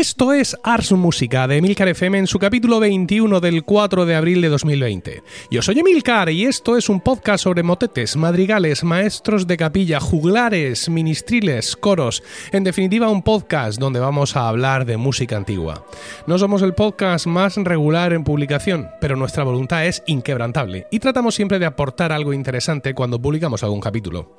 Esto es Ars Música de Emilcar FM en su capítulo 21 del 4 de abril de 2020. Yo soy Emilcar y esto es un podcast sobre motetes, madrigales, maestros de capilla, juglares, ministriles, coros. En definitiva, un podcast donde vamos a hablar de música antigua. No somos el podcast más regular en publicación, pero nuestra voluntad es inquebrantable y tratamos siempre de aportar algo interesante cuando publicamos algún capítulo.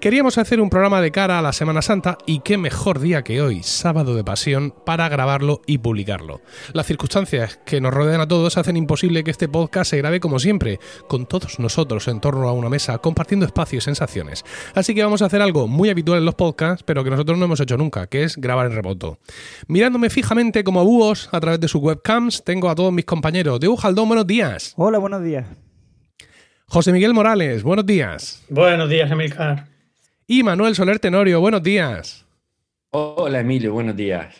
Queríamos hacer un programa de cara a la Semana Santa y qué mejor día que hoy, sábado de pasión, para grabarlo y publicarlo. Las circunstancias que nos rodean a todos hacen imposible que este podcast se grabe como siempre, con todos nosotros en torno a una mesa, compartiendo espacio y sensaciones. Así que vamos a hacer algo muy habitual en los podcasts, pero que nosotros no hemos hecho nunca, que es grabar en remoto. Mirándome fijamente como búhos a través de sus webcams, tengo a todos mis compañeros. De Ujaldón, buenos días. Hola, buenos días. José Miguel Morales, buenos días. Buenos días, Emilcar. Y Manuel Soler Tenorio, buenos días. Hola Emilio, buenos días.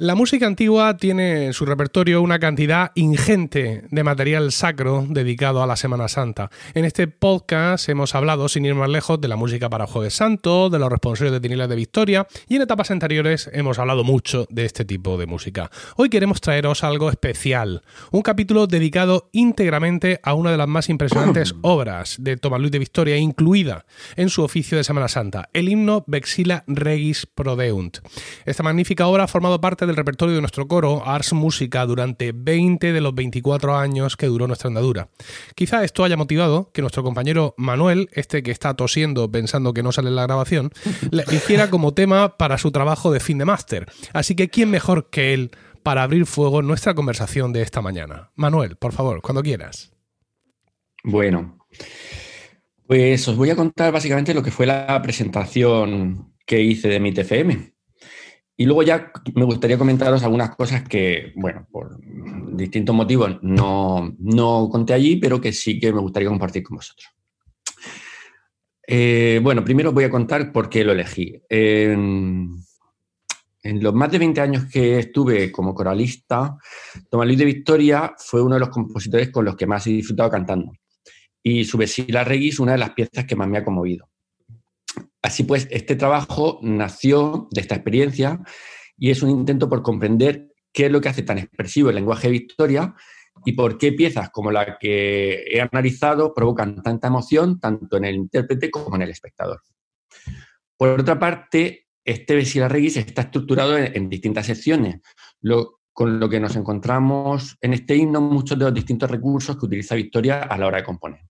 La música antigua tiene en su repertorio una cantidad ingente de material sacro dedicado a la Semana Santa. En este podcast hemos hablado, sin ir más lejos, de la música para Jueves Santo, de los responsables de Tinilas de Victoria y en etapas anteriores hemos hablado mucho de este tipo de música. Hoy queremos traeros algo especial, un capítulo dedicado íntegramente a una de las más impresionantes obras de Tomás Luis de Victoria, incluida en su oficio de Semana Santa, el himno Vexila Regis Prodeunt. Esta magnífica obra ha formado parte del repertorio de nuestro coro, Ars Música, durante 20 de los 24 años que duró nuestra andadura. Quizá esto haya motivado que nuestro compañero Manuel, este que está tosiendo pensando que no sale en la grabación, le hiciera como tema para su trabajo de fin de máster. Así que, ¿quién mejor que él para abrir fuego nuestra conversación de esta mañana? Manuel, por favor, cuando quieras. Bueno, pues os voy a contar básicamente lo que fue la presentación que hice de mi TFM. Y luego ya me gustaría comentaros algunas cosas que, bueno, por distintos motivos no, no conté allí, pero que sí que me gustaría compartir con vosotros. Eh, bueno, primero voy a contar por qué lo elegí. En, los más de 20 años que estuve como coralista, Tomás Luis de Victoria fue uno de los compositores con los que más he disfrutado cantando. Y su Regis, una de las piezas que más me ha conmovido. Así pues, este trabajo nació de esta experiencia y es un intento por comprender qué es lo que hace tan expresivo el lenguaje de Victoria y por qué piezas como la que he analizado provocan tanta emoción tanto en el intérprete como en el espectador. Por otra parte, este Vesila Regis está estructurado en, distintas secciones, con lo que nos encontramos en este himno muchos de los distintos recursos que utiliza Victoria a la hora de componer.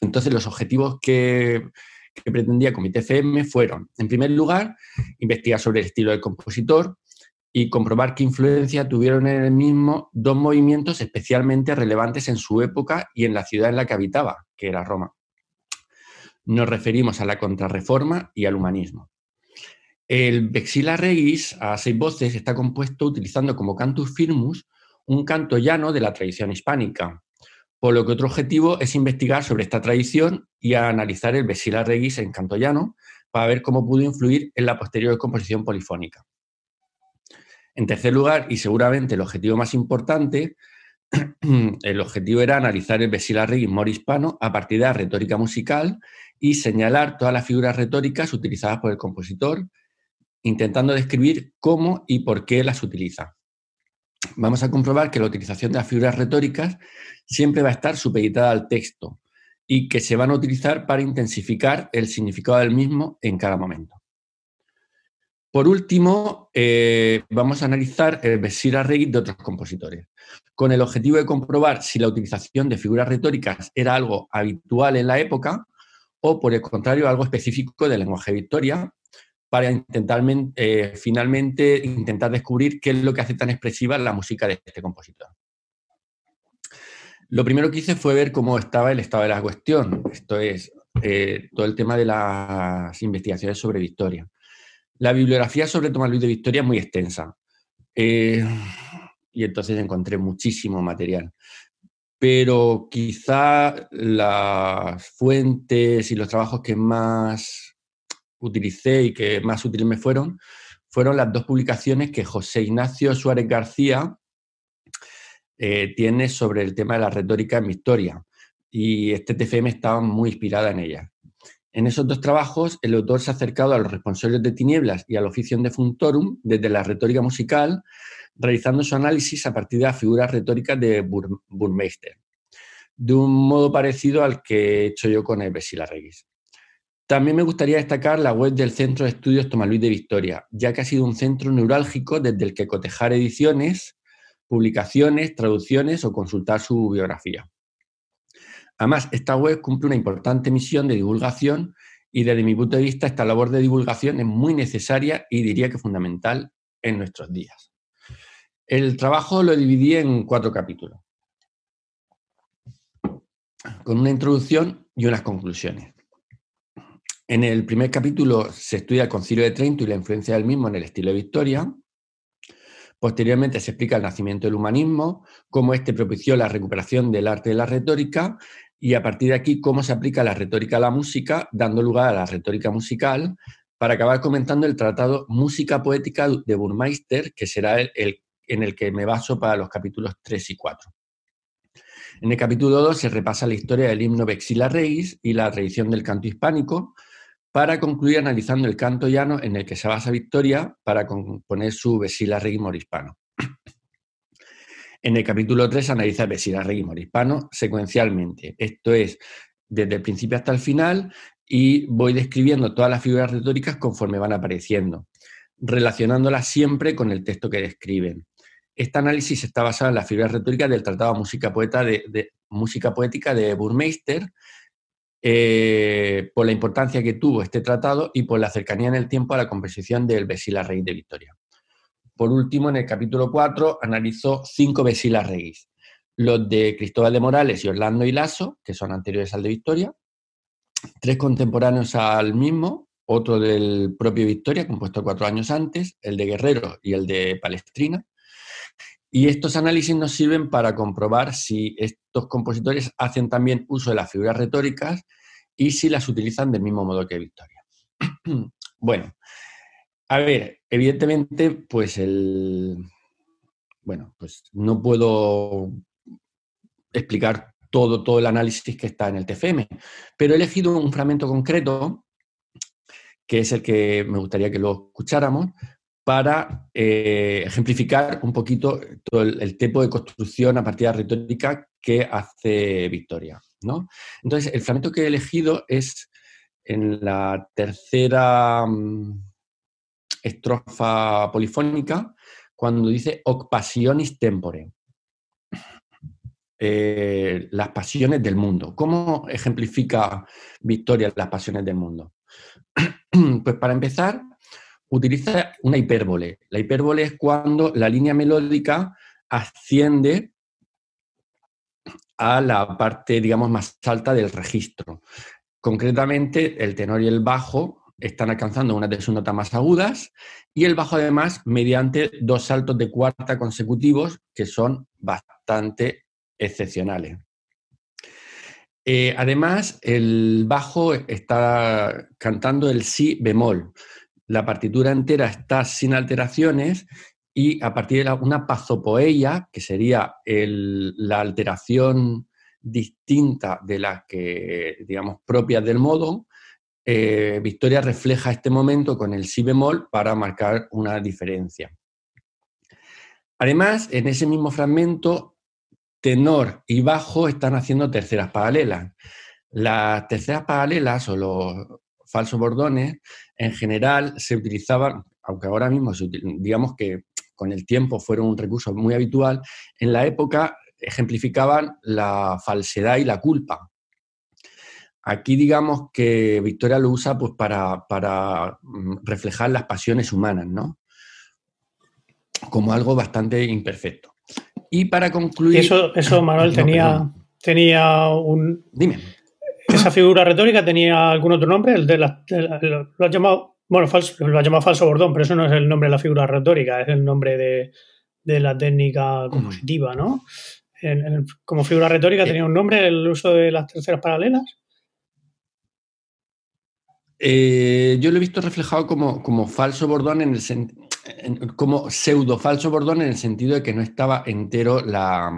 Entonces, los objetivos que, que pretendía Comité FM fueron, en primer lugar, investigar sobre el estilo del compositor y comprobar qué influencia tuvieron en el mismo dos movimientos especialmente relevantes en su época y en la ciudad en la que habitaba, que era Roma. Nos referimos a la contrarreforma y al humanismo. El Vexila Regis, a seis voces, está compuesto utilizando como cantus firmus un canto llano de la tradición hispánica, por lo que otro objetivo es investigar sobre esta tradición y analizar el Vesila Regis en cantoyano para ver cómo pudo influir en la posterior composición polifónica. En tercer lugar, y seguramente el objetivo más importante, el objetivo era analizar el Vesila Regis morispano a partir de la retórica musical y señalar todas las figuras retóricas utilizadas por el compositor, intentando describir cómo y por qué las utiliza vamos a comprobar que la utilización de las figuras retóricas siempre va a estar supeditada al texto y que se van a utilizar para intensificar el significado del mismo en cada momento. Por último, eh, vamos a analizar el Besira Regis de otros compositores, con el objetivo de comprobar si la utilización de figuras retóricas era algo habitual en la época o, por el contrario, algo específico del lenguaje de Victoria, para intentar eh, finalmente intentar descubrir qué es lo que hace tan expresiva la música de este compositor. Lo primero que hice fue ver cómo estaba el estado de la cuestión, esto es, eh, todo el tema de las investigaciones sobre Victoria. La bibliografía sobre Tomás Luis de Victoria es muy extensa eh, y entonces encontré muchísimo material. Pero quizá las fuentes y los trabajos que más utilicé y que más útiles me fueron, fueron las dos publicaciones que José Ignacio Suárez García eh, tiene sobre el tema de la retórica en mi historia. Y este TFM estaba muy inspirada en ella. En esos dos trabajos, el autor se ha acercado a los responsables de Tinieblas y al oficio de Funtorum desde la retórica musical, realizando su análisis a partir de las figuras retóricas de Burmeister, de un modo parecido al que he hecho yo con el Vesila Regis. También me gustaría destacar la web del Centro de Estudios Tomás Luis de Victoria, ya que ha sido un centro neurálgico desde el que cotejar ediciones, publicaciones, traducciones o consultar su biografía. Además, esta web cumple una importante misión de divulgación y desde mi punto de vista esta labor de divulgación es muy necesaria y diría que fundamental en nuestros días. El trabajo lo dividí en cuatro capítulos, con una introducción y unas conclusiones. En el primer capítulo se estudia el Concilio de Trento y la influencia del mismo en el estilo de Victoria. Posteriormente se explica el nacimiento del humanismo, cómo éste propició la recuperación del arte de la retórica y a partir de aquí cómo se aplica la retórica a la música, dando lugar a la retórica musical, para acabar comentando el tratado Música Poética de Burmeister, que será el, en el que me baso para los capítulos 3 y 4. En el capítulo 2 se repasa la historia del himno Vexila Reis y la tradición del canto hispánico, para concluir analizando el canto llano en el que se basa Victoria para componer su Vesila Rey Morispano. En el capítulo 3 analiza Vesila Rey Morispano secuencialmente, esto es, desde el principio hasta el final, y voy describiendo todas las figuras retóricas conforme van apareciendo, relacionándolas siempre con el texto que describen. Este análisis está basado en las figuras retóricas del Tratado Música, Poeta de Música Poética de Burmeister, eh, por la importancia que tuvo este tratado y por la cercanía en el tiempo a la composición del Vesila Rey de Victoria. Por último, en el capítulo 4 analizó cinco Vesila Reyes, los de Cristóbal de Morales y Orlando y Lasso, que son anteriores al de Victoria, tres contemporáneos al mismo, otro del propio Victoria, compuesto cuatro años antes, el de Guerrero y el de Palestrina, y estos análisis nos sirven para comprobar si estos compositores hacen también uso de las figuras retóricas y si las utilizan del mismo modo que Victoria. bueno, a ver, evidentemente, pues el. Bueno, pues no puedo explicar todo, todo el análisis que está en el TFM, pero he elegido un fragmento concreto, que es el que me gustaría que lo escucháramos, para eh, ejemplificar un poquito todo el, tipo de construcción a partir de la retórica que hace Victoria. ¿no? Entonces, el fragmento que he elegido es en la tercera mm, estrofa polifónica, cuando dice Oc passionis tempore. Eh, las pasiones del mundo. ¿Cómo ejemplifica Victoria las pasiones del mundo? Pues para empezar, utiliza una hipérbole. La hipérbole es cuando la línea melódica asciende a la parte, digamos, más alta del registro. Concretamente, el tenor y el bajo están alcanzando unas de sus notas más agudas y el bajo además mediante dos saltos de cuarta consecutivos que son bastante excepcionales. Eh, además, el bajo está cantando el si bemol, la partitura entera está sin alteraciones y a partir de una pazopoeia, que sería la alteración distinta de las que, digamos, propias del modo, eh, Victoria refleja este momento con el si bemol para marcar una diferencia. Además, en ese mismo fragmento, tenor y bajo están haciendo terceras paralelas. Las terceras paralelas o los falsos bordones en general se utilizaban, aunque ahora mismo digamos que con el tiempo fueron un recurso muy habitual, en la época ejemplificaban la falsedad y la culpa. Aquí digamos que Victoria lo usa pues, para, para mm, reflejar las pasiones humanas, ¿no? Como algo bastante imperfecto. Y para concluir... Eso, eso Manuel, tenía, tenía un... Dime ¿Esa figura retórica tenía algún otro nombre? El de, lo ha llamado, bueno, falso, lo ha llamado falso bordón, pero eso no es el nombre de la figura retórica, es el nombre de, la técnica compositiva, ¿no? como figura retórica tenía un nombre el uso de las terceras paralelas. Eh, yo lo he visto reflejado como, como falso bordón en el como pseudo falso bordón en el sentido de que no estaba entero la,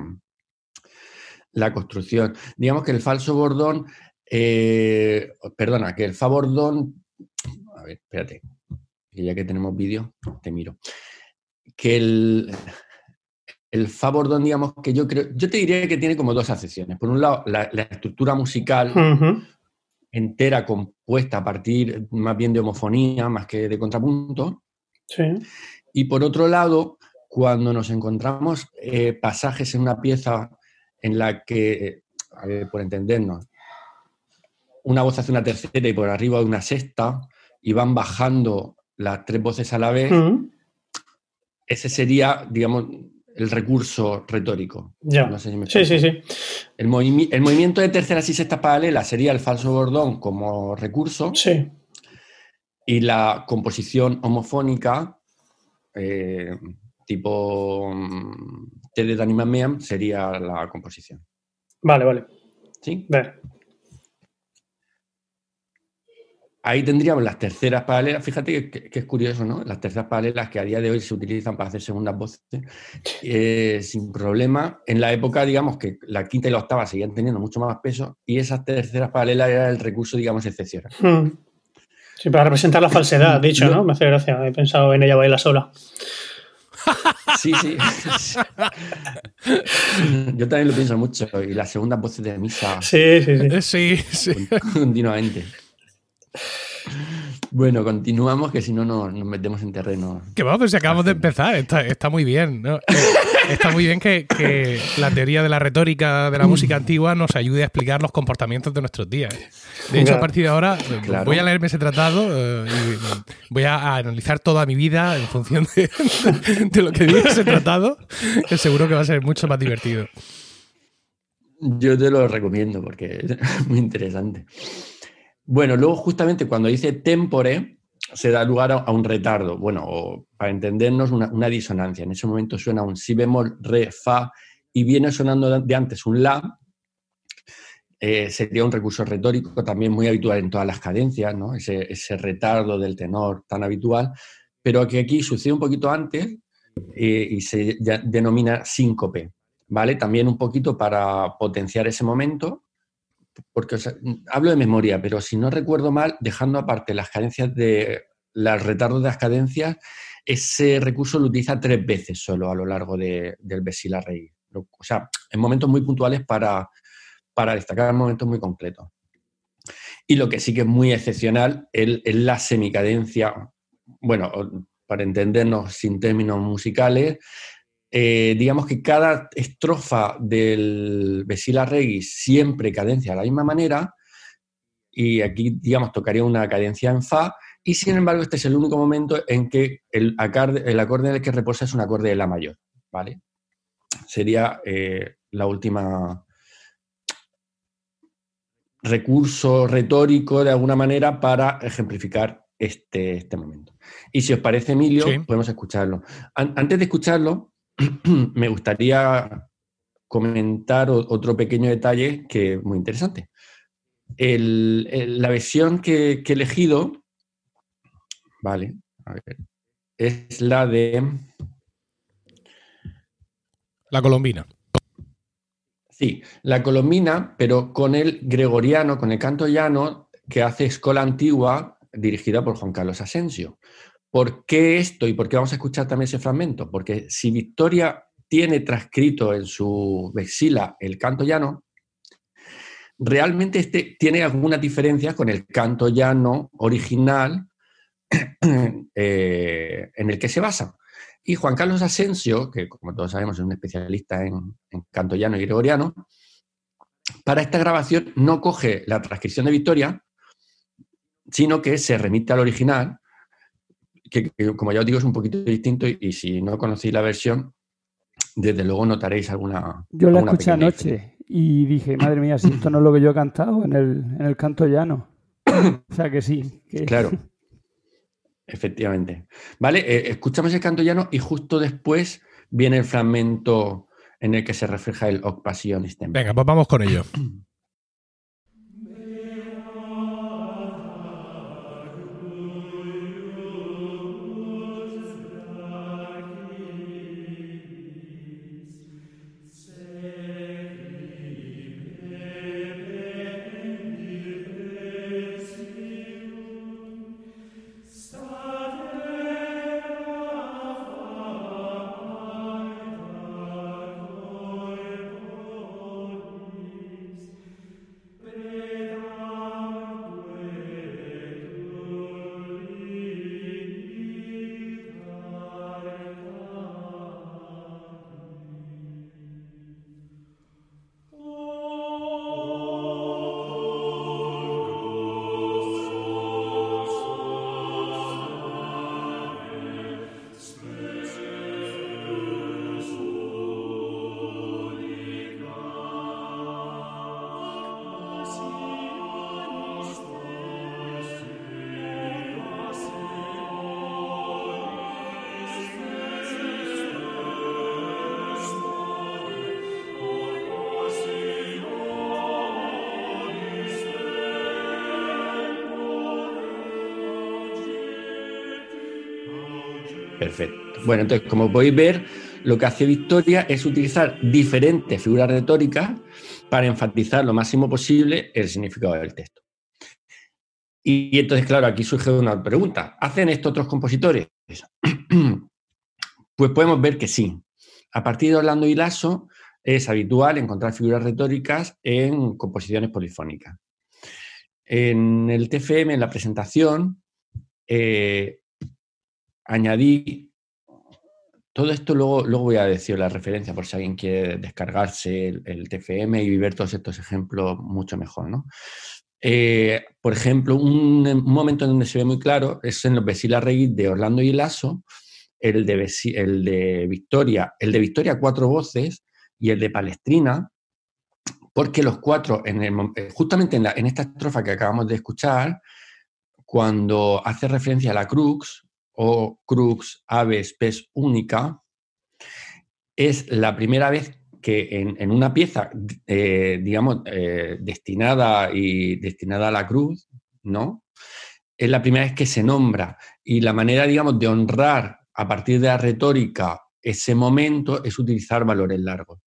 la construcción. Digamos que el falso bordón Eh, perdona, que el favor don. A ver, espérate. ya que tenemos vídeo, te miro. Que el, el favor don, digamos, que yo creo. Yo te diría que tiene como dos acepciones. Por un lado, la, estructura musical entera compuesta a partir más bien de homofonía, más que de contrapunto. Sí. Y por otro lado, cuando nos encontramos eh, pasajes en una pieza en la que, a ver, por entendernos, una voz hace una tercera y por arriba una sexta y van bajando las tres voces a la vez, ese sería, digamos, el recurso retórico. Ya. sí, sí, sí. El, movimiento de terceras y sextas paralelas sería el falso bordón como recurso. Sí. Y la composición homofónica, eh, tipo mm, T de Danima sería la composición. Vale, vale. ¿Sí? Vale. Ahí tendríamos las terceras paralelas, fíjate que, es curioso, ¿no? Las terceras paralelas que a día de hoy se utilizan para hacer segundas voces eh, sin problema. En la época, digamos que la quinta y la octava seguían teniendo mucho más peso y esas terceras paralelas era el recurso, digamos, excepcional. Hmm. Sí, para representar la falsedad, dicho, ¿no? Me hace gracia, he pensado en ella baila sola. Sí, sí. Yo también lo pienso mucho. Y las segundas voces de misa. Sí, sí, sí. Sí, sí. Continuamente. Bueno, continuamos, que si no nos, metemos en terreno. Que vamos, pues si acabamos de empezar, está, muy bien. ¿no? Eh, está muy bien que, la teoría de la retórica de la música antigua nos ayude a explicar los comportamientos de nuestros días. De hecho, a partir de ahora eh, voy a leerme ese tratado eh, y voy a analizar toda mi vida en función de, de lo que dice ese tratado, que seguro que va a ser mucho más divertido. Yo te lo recomiendo porque es muy interesante. Bueno, luego justamente cuando dice tempore, se da lugar a, un retardo. Bueno, para entendernos, una, disonancia. En ese momento suena un si bemol, re, fa, y viene sonando de antes un la. Eh, sería un recurso retórico también muy habitual en todas las cadencias, ¿no? ese, retardo del tenor tan habitual, pero que aquí sucede un poquito antes eh, y se denomina síncope. ¿vale? También un poquito para potenciar ese momento porque hablo de memoria, pero si no recuerdo mal, dejando aparte las cadencias de los retardos de las cadencias, ese recurso lo utiliza tres veces solo a lo largo del Vesila Rey. O sea, en momentos muy puntuales para, para destacar momentos muy completos. Y lo que sí que es muy excepcional es la semicadencia, bueno, para entendernos sin términos musicales, eh, digamos que cada estrofa del Vesila Regis siempre cadencia de la misma manera, y aquí, digamos, tocaría una cadencia en Fa, y sin embargo este es el único momento en que el, acorde, el acorde en el que reposa es un acorde de La mayor, ¿vale? Sería eh, la última recurso retórico de alguna manera para ejemplificar este, este momento. Y si os parece, Emilio, podemos escucharlo. antes de escucharlo, me gustaría comentar otro pequeño detalle que es muy interesante. la versión que, he elegido, vale, es la de... La colombina. Sí, la colombina, pero con el gregoriano, con el canto llano que hace Escola Antigua, dirigida por Juan Carlos Asensio. ¿Por qué esto y por qué vamos a escuchar también ese fragmento? Porque si Victoria tiene transcrito en su vexila el canto llano, realmente este tiene algunas diferencias con el canto llano original eh, en el que se basa. Y Juan Carlos Asensio, que como todos sabemos es un especialista en, en canto llano y gregoriano, para esta grabación no coge la transcripción de Victoria, sino que se remite al original que, como ya os digo, es un poquito distinto y, si no conocéis la versión, desde luego notaréis alguna. Yo la escuché anoche y dije, madre mía, si esto no es lo que yo he cantado en el, en el canto llano. o sea que sí. Claro. Efectivamente. Vale, eh, escuchamos el canto llano y justo después viene el fragmento en el que se refleja el Oc Venga, pues vamos con ello. Perfecto. Bueno, entonces, como podéis ver, lo que hace Victoria es utilizar diferentes figuras retóricas para enfatizar lo máximo posible el significado del texto. Y, entonces, claro, aquí surge una pregunta. ¿Hacen esto otros compositores? pues podemos ver que sí. A partir de Orlando y Lasso es habitual encontrar figuras retóricas en composiciones polifónicas. En el TFM, en la presentación, eh, añadí todo esto luego, luego voy a decir la referencia por si alguien quiere descargarse el, TFM y ver todos estos ejemplos mucho mejor. ¿no? Eh, por ejemplo, un, momento donde se ve muy claro es en los Vesila Regis de Orlando y Lasso, el de, el de Victoria, el de Victoria cuatro voces y el de Palestrina, porque los cuatro, en eh, justamente en, en, esta estrofa que acabamos de escuchar, cuando hace referencia a la crux, o crux aves pes única, es la primera vez que en, una pieza, eh, digamos, eh, destinada, y, destinada a la cruz, ¿no? Es la primera vez que se nombra. Y la manera, digamos, de honrar a partir de la retórica ese momento es utilizar valores largos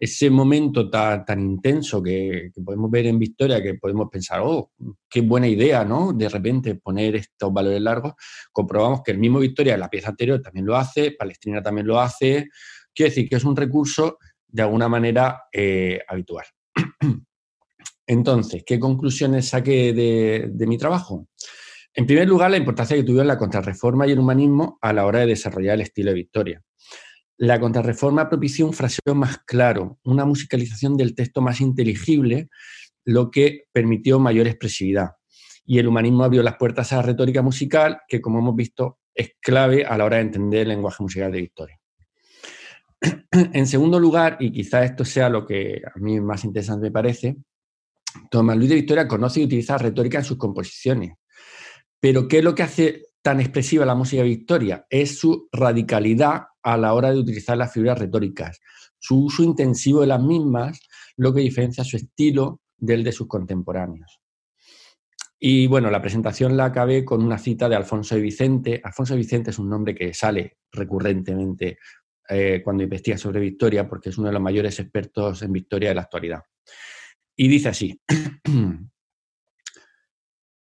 ese momento tan, tan intenso que, podemos ver en Victoria, que podemos pensar, oh, qué buena idea, ¿no? De repente poner estos valores largos, comprobamos que el mismo Victoria la pieza anterior también lo hace, Palestrina también lo hace, quiero decir que es un recurso de alguna manera eh, habitual. Entonces, ¿qué conclusiones saqué de, de mi trabajo? En primer lugar, la importancia que tuvieron la contrarreforma y el humanismo a la hora de desarrollar el estilo de Victoria. La contrarreforma propició un fraseo más claro, una musicalización del texto más inteligible, lo que permitió mayor expresividad. Y el humanismo abrió las puertas a la retórica musical, que como hemos visto es clave a la hora de entender el lenguaje musical de Victoria. En segundo lugar, y quizá esto sea lo que a mí más interesante me parece, Tomás Luis de Victoria conoce y utiliza retórica en sus composiciones. Pero ¿qué es lo que hace tan expresiva la música de Victoria? Es su radicalidad a la hora de utilizar las figuras retóricas. Su uso intensivo de las mismas, lo que diferencia su estilo del de sus contemporáneos. Y bueno, la presentación la acabé con una cita de Alfonso de Vicente. Alfonso de Vicente es un nombre que sale recurrentemente eh, cuando investiga sobre Victoria, porque es uno de los mayores expertos en Victoria de la actualidad. Y dice así,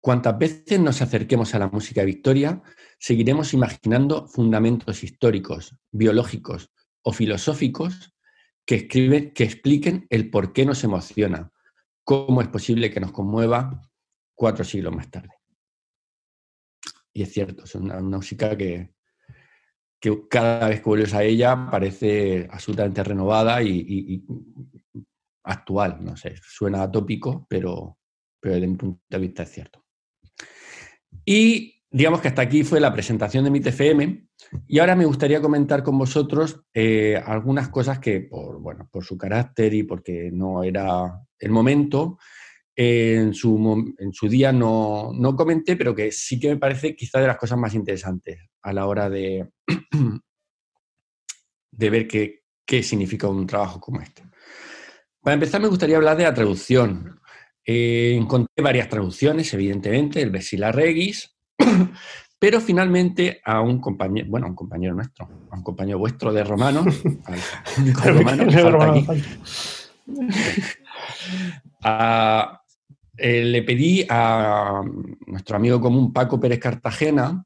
cuantas veces nos acerquemos a la música de Victoria, seguiremos imaginando fundamentos históricos, biológicos o filosóficos que, escriben, que expliquen el por qué nos emociona, cómo es posible que nos conmueva cuatro siglos más tarde. Y es cierto, es una, música que, cada vez que vuelves a ella parece absolutamente renovada y, actual, no sé, suena atópico, pero, pero desde mi punto de vista es cierto. Y digamos que hasta aquí fue la presentación de mi TFM y ahora me gustaría comentar con vosotros eh, algunas cosas que, por, bueno, por su carácter y porque no era el momento, en, su, en, su, día no, no, comenté, pero que sí que me parece quizá de las cosas más interesantes a la hora de, de ver qué, qué significa un trabajo como este. Para empezar, me gustaría hablar de la traducción. Eh, encontré varias traducciones, evidentemente, el Vesila Regis, pero finalmente a un compañero, bueno, a un compañero nuestro, a un compañero vuestro de romano, eh, le pedí a nuestro amigo común Paco Pérez Cartagena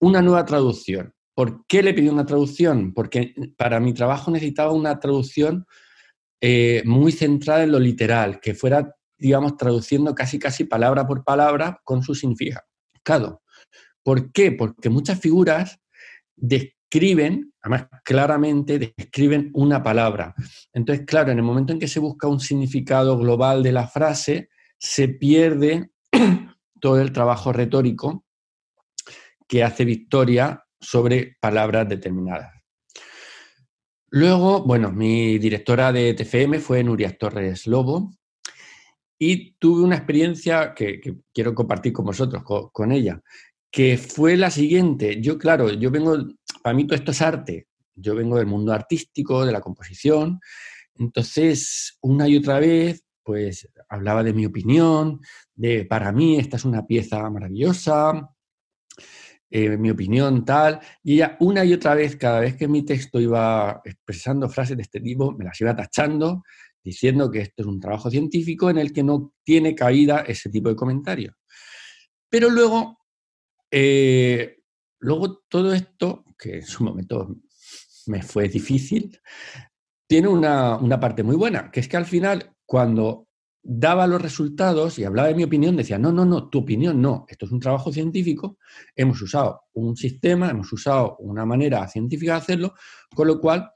una nueva traducción. ¿Por qué le pedí una traducción? Porque para mi trabajo necesitaba una traducción eh, muy centrada en lo literal, que fuera, digamos, traduciendo casi casi palabra por palabra con su significado. ¿Por qué? Porque muchas figuras describen, además claramente describen una palabra. Entonces, claro, en el momento en que se busca un significado global de la frase, se pierde todo el trabajo retórico que hace Victoria sobre palabras determinadas. Luego, bueno, mi directora de TFM fue Nuria Torres Lobo, y tuve una experiencia que, quiero compartir con vosotros, con, ella, que fue la siguiente. Yo, claro, yo vengo, para mí todo esto es arte. Yo vengo del mundo artístico, de la composición. Entonces, una y otra vez, pues hablaba de mi opinión, de para mí esta es una pieza maravillosa. eh, mi opinión tal, y ella una y otra vez, cada vez que mi texto iba expresando frases de este tipo, me las iba tachando, diciendo que esto es un trabajo científico en el que no tiene cabida ese tipo de comentarios. Pero luego, eh, luego todo esto, que en su momento me fue difícil, tiene una, una parte muy buena, que es que al final, cuando daba los resultados y hablaba de mi opinión, decía, no, no, no, tu opinión no, esto es un trabajo científico, hemos usado un sistema, hemos usado una manera científica de hacerlo, con lo cual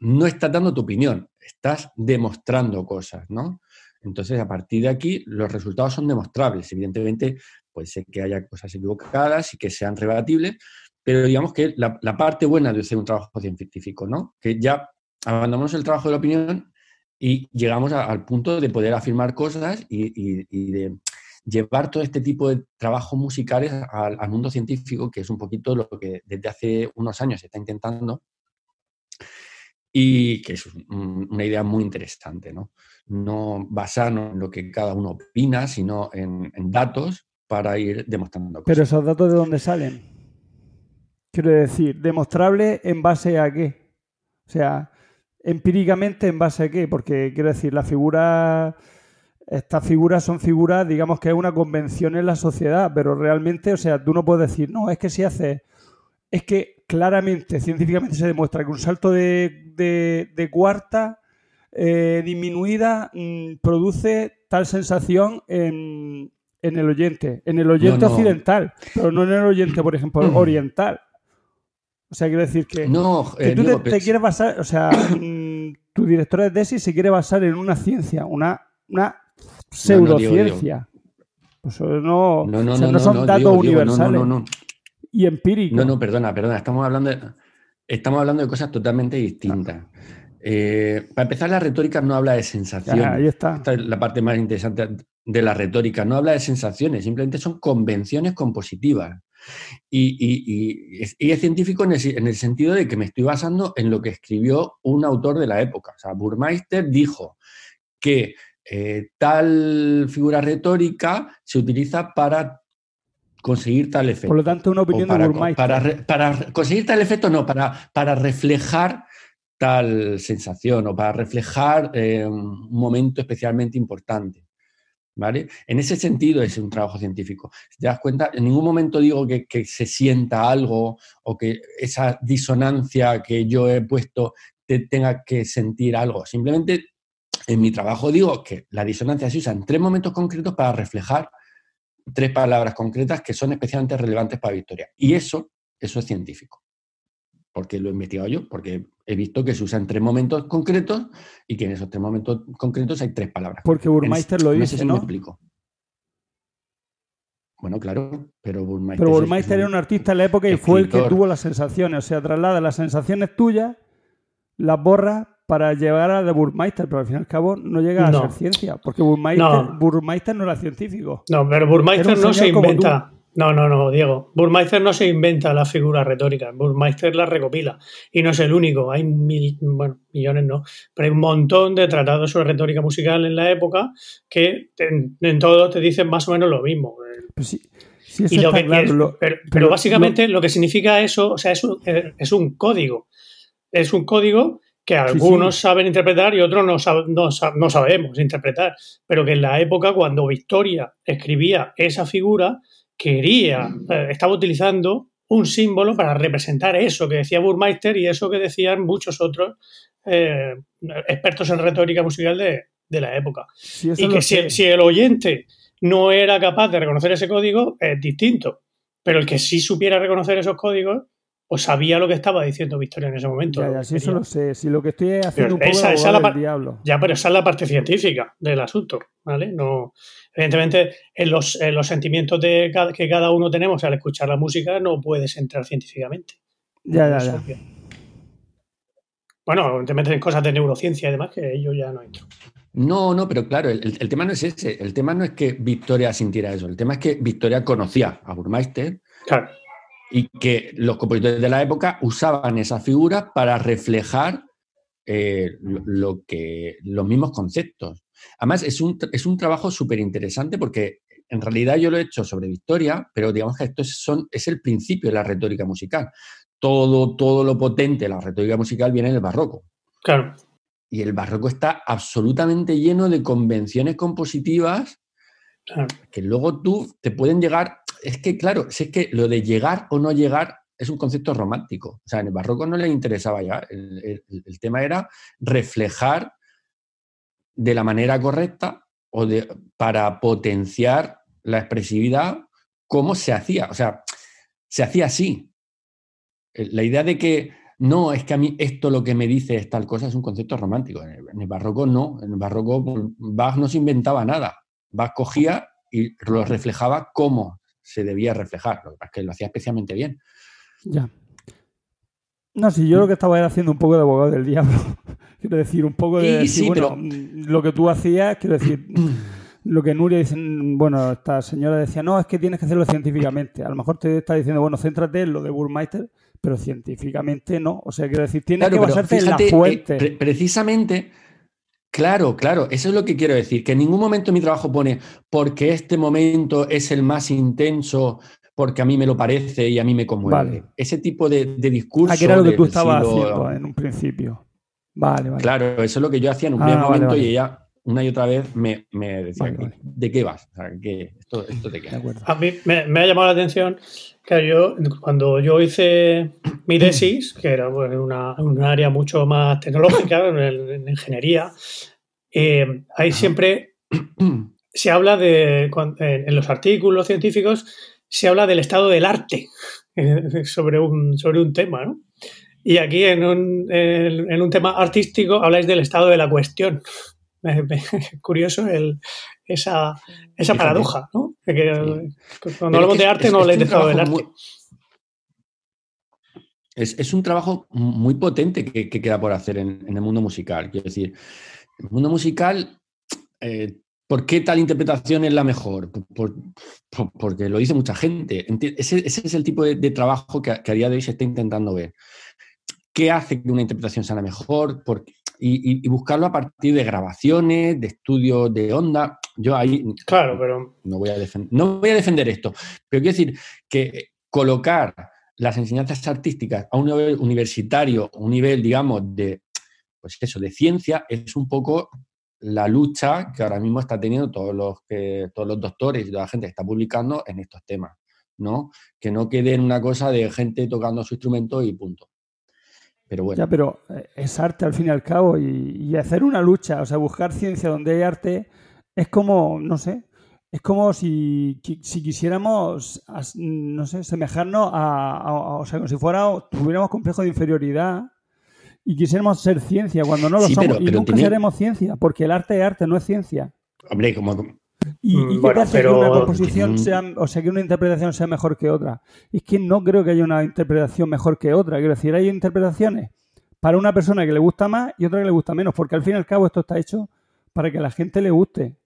no estás dando tu opinión, estás demostrando cosas, ¿no? Entonces, a partir de aquí, los resultados son demostrables. Evidentemente, puede ser que haya cosas equivocadas y que sean rebatibles, pero digamos que la, parte buena de hacer un trabajo científico, ¿no? Que ya abandonamos el trabajo de la opinión y llegamos al punto de poder afirmar cosas y, de llevar todo este tipo de trabajos musicales al, al, mundo científico, que es un poquito lo que desde hace unos años se está intentando y que es una idea muy interesante, ¿no? No basarnos en lo que cada uno opina, sino en, datos para ir demostrando cosas. Pero esos datos de dónde salen? Quiero decir, ¿demostrable en base a qué? O sea, empíricamente en base a qué? Porque quiero decir, la figura, estas figuras son figuras, digamos que es una convención en la sociedad, pero realmente, o sea, tú no puedes decir, no, es que si haces, es que claramente, científicamente se demuestra que un salto de, cuarta eh, disminuida mm, produce tal sensación en, el oyente, en el oyente occidental, pero no en el oyente, por ejemplo, mm. oriental. O sea, quiero decir que, no, que eh, tú te, quieres basar, o sea, mm, tu directora de tesis se quiere basar en una ciencia, una, una pseudociencia. Pues no, no, no, son datos universales y empírico. No, no, perdona, perdona. Estamos hablando de, estamos hablando de cosas totalmente distintas. Eh, para empezar, la retórica no habla de sensaciones. ahí está. Esta es la parte más interesante de la retórica. No habla de sensaciones, simplemente son convenciones compositivas. Y, es, científico en el, sentido de que me estoy basando en lo que escribió un autor de la época. O sea, Burmeister dijo que eh, tal figura retórica se utiliza para conseguir tal efecto. Por lo tanto, una opinión para, de Burmeister. Para, para, conseguir tal efecto, no, para, para reflejar tal sensación o para reflejar eh, un momento especialmente importante. ¿Vale? En ese sentido es un trabajo científico. Si te das cuenta, en ningún momento digo que, que, se sienta algo o que esa disonancia que yo he puesto te tenga que sentir algo. Simplemente en mi trabajo digo que la disonancia se usa en tres momentos concretos para reflejar tres palabras concretas que son especialmente relevantes para Victoria. Y eso, eso es científico. Porque lo he investigado yo, porque he visto que se usa en tres momentos concretos y que en esos tres momentos concretos hay tres palabras. Porque Burmeister lo dice, ¿no? explico. Bueno, claro, pero Burmeister. Pero Burmeister era un artista en la época y fue el que tuvo las sensaciones. O sea, traslada las sensaciones tuyas, las borra para llegar a de Burmeister, pero al fin y al cabo no llega a ser ciencia, porque Burmeister no. era científico. No, pero Burmeister no se inventa. No, no, no, Diego. Burmeister no se inventa la figura retórica, Burmeister la recopila. Y no es el único, hay bueno, millones no, pero hay un montón de tratados sobre retórica musical en la época que en, todos te dicen más o menos lo mismo. pero, básicamente lo, que significa eso, o sea, es un, es un código. Es un código que algunos saben interpretar y otros no, no, sabemos interpretar, pero que en la época cuando Victoria escribía esa figura, quería, eh, estaba utilizando un símbolo para representar eso que decía Burmeister y eso que decían muchos otros eh, expertos en retórica musical de, la época. y que si, si, el oyente no era capaz de reconocer ese código, es distinto. Pero el que sí supiera reconocer esos códigos, o sabía lo que estaba diciendo Victoria en ese momento. Ya, ya, sí, eso lo sé. Si lo que estoy haciendo un poco esa, es la diablo. Ya, pero esa es la parte científica del asunto, ¿vale? No, evidentemente, en los, los sentimientos de que cada uno tenemos al escuchar la música no puedes entrar científicamente. Ya, ya, ya. Bueno, te metes en cosas de neurociencia y demás que yo ya no entro. No, no, pero claro, el, el, tema no es ese. El tema no es que Victoria sintiera eso. El tema es que Victoria conocía a Burmeister. Claro y que los compositores de la época usaban esas figuras para reflejar eh, lo que, los mismos conceptos. Además, es un, es un trabajo súper interesante porque en realidad yo lo he hecho sobre Victoria, pero digamos que esto es, son, es el principio de la retórica musical. Todo, todo lo potente de la retórica musical viene del barroco. Claro. Y el barroco está absolutamente lleno de convenciones compositivas claro. que luego tú te pueden llegar. Es que, claro, si es que lo de llegar o no llegar es un concepto romántico. O sea, en el barroco no le interesaba ya. El, el- tema era reflejar de la manera correcta o de, para potenciar la expresividad cómo se hacía. O sea, se hacía así. Eh, La idea de que no, es que a mí esto lo que me dice es tal cosa es un concepto romántico. En el, barroco no. En el barroco pues, Bach no se inventaba nada. Bach cogía y lo reflejaba como se debía reflejar. Lo que pasa es que lo hacía especialmente bien. Ya. No, si yo lo que estaba era haciendo un poco de abogado del diablo. quiero decir, un poco de. Decir, sí, bueno, pero- mm, lo que tú hacías, quiero decir, lo que Nuria dice, mm, bueno, esta señora decía, no, es que tienes que hacerlo científicamente. A lo mejor te está diciendo, bueno, céntrate en lo de Burmeister, pero científicamente no. O sea, quiero decir, tienes Claro, que basarte fíjate, en eh, la fuente. pre- precisamente, claro, claro, eso es lo que quiero decir, que en ningún momento mi trabajo pone porque este momento es el más intenso, porque a mí me lo parece y a mí me conmueve. Vale. Ese tipo de, de discurso. Ah, que era lo que tú estabas siglo- haciendo en un principio. Vale, vale. Claro, eso es lo que yo hacía en un Ah, primer vale, momento vale. y ella una y otra vez me, me decía, Vale, vale. ¿de qué vas? O sea, ¿qué- esto, esto de qué? De acuerdo. A mí me, me ha llamado la atención yo, cuando yo hice mi tesis, que era una, un área mucho más tecnológica, en, ingeniería, eh, ahí siempre se habla de, en, los artículos científicos, se habla del estado del arte sobre un, sobre un tema, ¿no? Y aquí en un, en, un tema artístico habláis del estado de la cuestión. Me- curioso el, esa, esa paradoja, ¿no? Que, Sí. Cuando hablamos de arte es- no estado del arte. trabajo Es, es un trabajo muy potente que, que queda por hacer en, en el mundo musical. Quiero decir, el mundo musical, eh, ¿por qué tal interpretación es la mejor? Por- por- por- porque lo dice mucha gente. Ese, ese es el tipo de, de trabajo que, a- que a día de hoy se está intentando ver. ¿Qué hace que una interpretación sea la mejor? Por- y- y buscarlo a partir de grabaciones, de estudios de onda. Yo ahí Claro, pero no voy, a no voy a defender esto, pero quiero decir que colocar las enseñanzas artísticas a un nivel universitario, un nivel, digamos, de, pues eso, de ciencia, es un poco la lucha que ahora mismo está teniendo todos los, que, todos los doctores y toda la gente que está publicando en estos temas, ¿no? Que no quede en una cosa de gente tocando su instrumento y punto. Pero bueno, Ya, pero eh, es arte al fin y al cabo y, y hacer una lucha, o sea, buscar ciencia donde hay arte es como, no sé, es como si, si quisiéramos, no sé, semejarnos a, a- a- o sea, como si fuera, tuviéramos complejo de inferioridad y quisiéramos ser ciencia cuando no lo Sí, somos pero- y nunca seremos ciencia, porque el arte es arte, no es ciencia. hombre, como, ¿Y, Mm, y qué bueno, te hace pero- que una composición Mm. sea, o sea, que una interpretación sea mejor que otra? Es que no creo que haya una interpretación mejor que otra. Quiero decir, hay interpretaciones para una persona que le gusta más y otra que le gusta menos, porque al fin y al cabo esto está hecho para que a la gente le guste.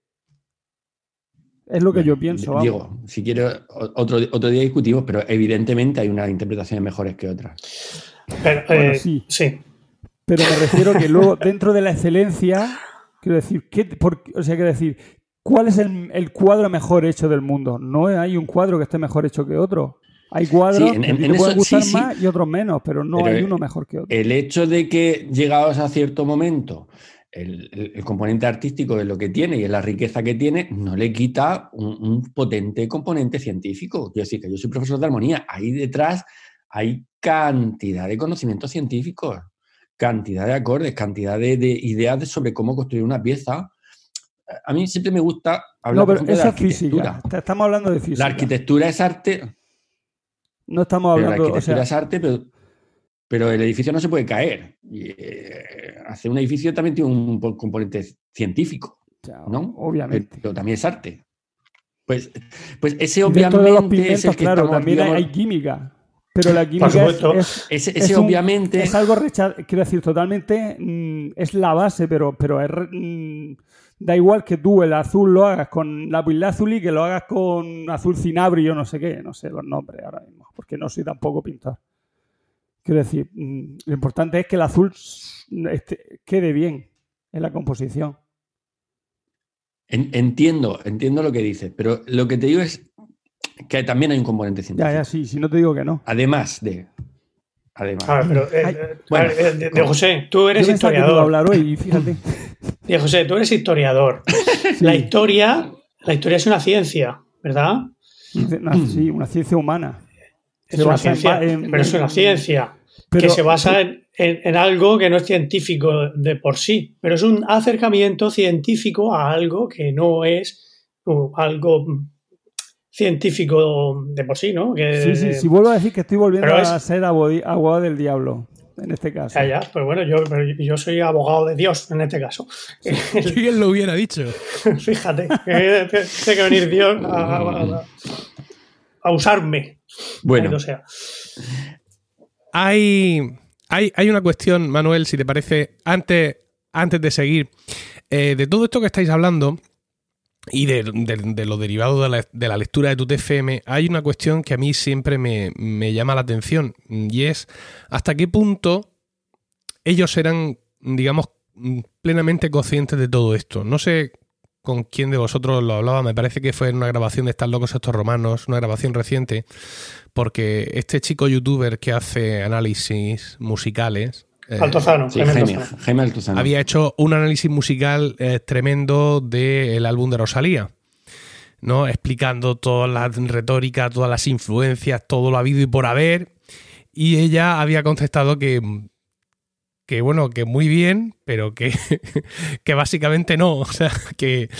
Es lo que yo pienso. vamos. Diego, si quieres, otro, otro día discutimos, pero evidentemente hay unas interpretaciones mejores que otras. pero, Bueno, eh, sí. sí. Pero me refiero que luego, dentro de la excelencia, quiero decir, ¿qué, por- o sea, quiero decir, ¿cuál es el, el cuadro mejor hecho del mundo? No hay un cuadro que esté mejor hecho que otro. Hay cuadros Sí, en- que en pueden eso- gustar sí. más y otros menos, pero no Pero, hay uno mejor que otro. El hecho de que llegados a cierto momento el, el- el componente artístico es lo que tiene y la riqueza que tiene, no le quita un, un potente componente científico. Quiero decir que yo soy profesor de armonía, ahí detrás hay cantidad de conocimientos científicos, cantidad de acordes, cantidad de, de ideas de- sobre cómo construir una pieza. A mí siempre me gusta hablar no, pero ejemplo, de eso la es física. arquitectura. Estamos hablando de física. La arquitectura es arte, No estamos la hablando, o arquitectura sea, es arte, pero, pero el edificio no se puede caer. Y, eh, hacer un edificio también tiene un po- componente científico, ¿no? obviamente. pero también es arte. Pues, pues ese dentro de los obviamente es el que claro, estamos, también hay- digamos, hay química. Pero la química es, supuesto. es- ese, es ese un- obviamente es algo rechazado. Quiero decir, totalmente mm, es la base, pero, pero es mm, da igual que tú el azul lo hagas con lapislázuli que lo hagas con azul cinabrio, no sé qué, no sé los nombres ahora mismo, porque no soy tampoco pintor. Quiero decir, mm, lo importante es que el azul este, quede bien en la composición. entiendo, entiendo lo que dices, pero lo que te digo es que también hay un componente científico. Ya, ya, sí, si no te digo que no. Además de. Además. A ver, pero, eh, eh, de, José, tú eres historiador. hablar hoy, fíjate. De José, tú eres historiador. La historia, la historia es una ciencia, ¿verdad? sí, una ciencia humana. Es una ciencia, pero es una ciencia que se basa en, algo que no es científico de por sí, pero es un acercamiento científico a algo que no es algo científico de por sí, ¿no? sí, sí, sí, vuelvo a decir que estoy volviendo a ser abogado del diablo en este caso. Ya, ya, pero bueno, yo, yo soy abogado de Dios en este caso. ¿Quién lo hubiera dicho? Fíjate, tiene que venir Dios a, usarme. Bueno. Sea. Hay, hay, hay, una cuestión, Manuel, si te parece, antes, antes de seguir, eh, de todo esto que estáis hablando y de, lo derivado de la, de la, lectura de tu TFM, hay una cuestión que a mí siempre me, me llama la atención y es hasta qué punto ellos eran, digamos, plenamente conscientes de todo esto. No sé con quién de vosotros lo hablaba, me parece que fue en una grabación de Estar locos estos romanos, una grabación reciente, porque este chico youtuber que hace análisis musicales... Eh, Altozano, Jaime, Altozano. Había hecho un análisis musical eh, tremendo del álbum de Rosalía. ¿no? explicando toda la retórica, todas las influencias, todo lo habido y por haber. Y ella había contestado que que bueno, que muy bien, pero que, que básicamente no. O sea, que,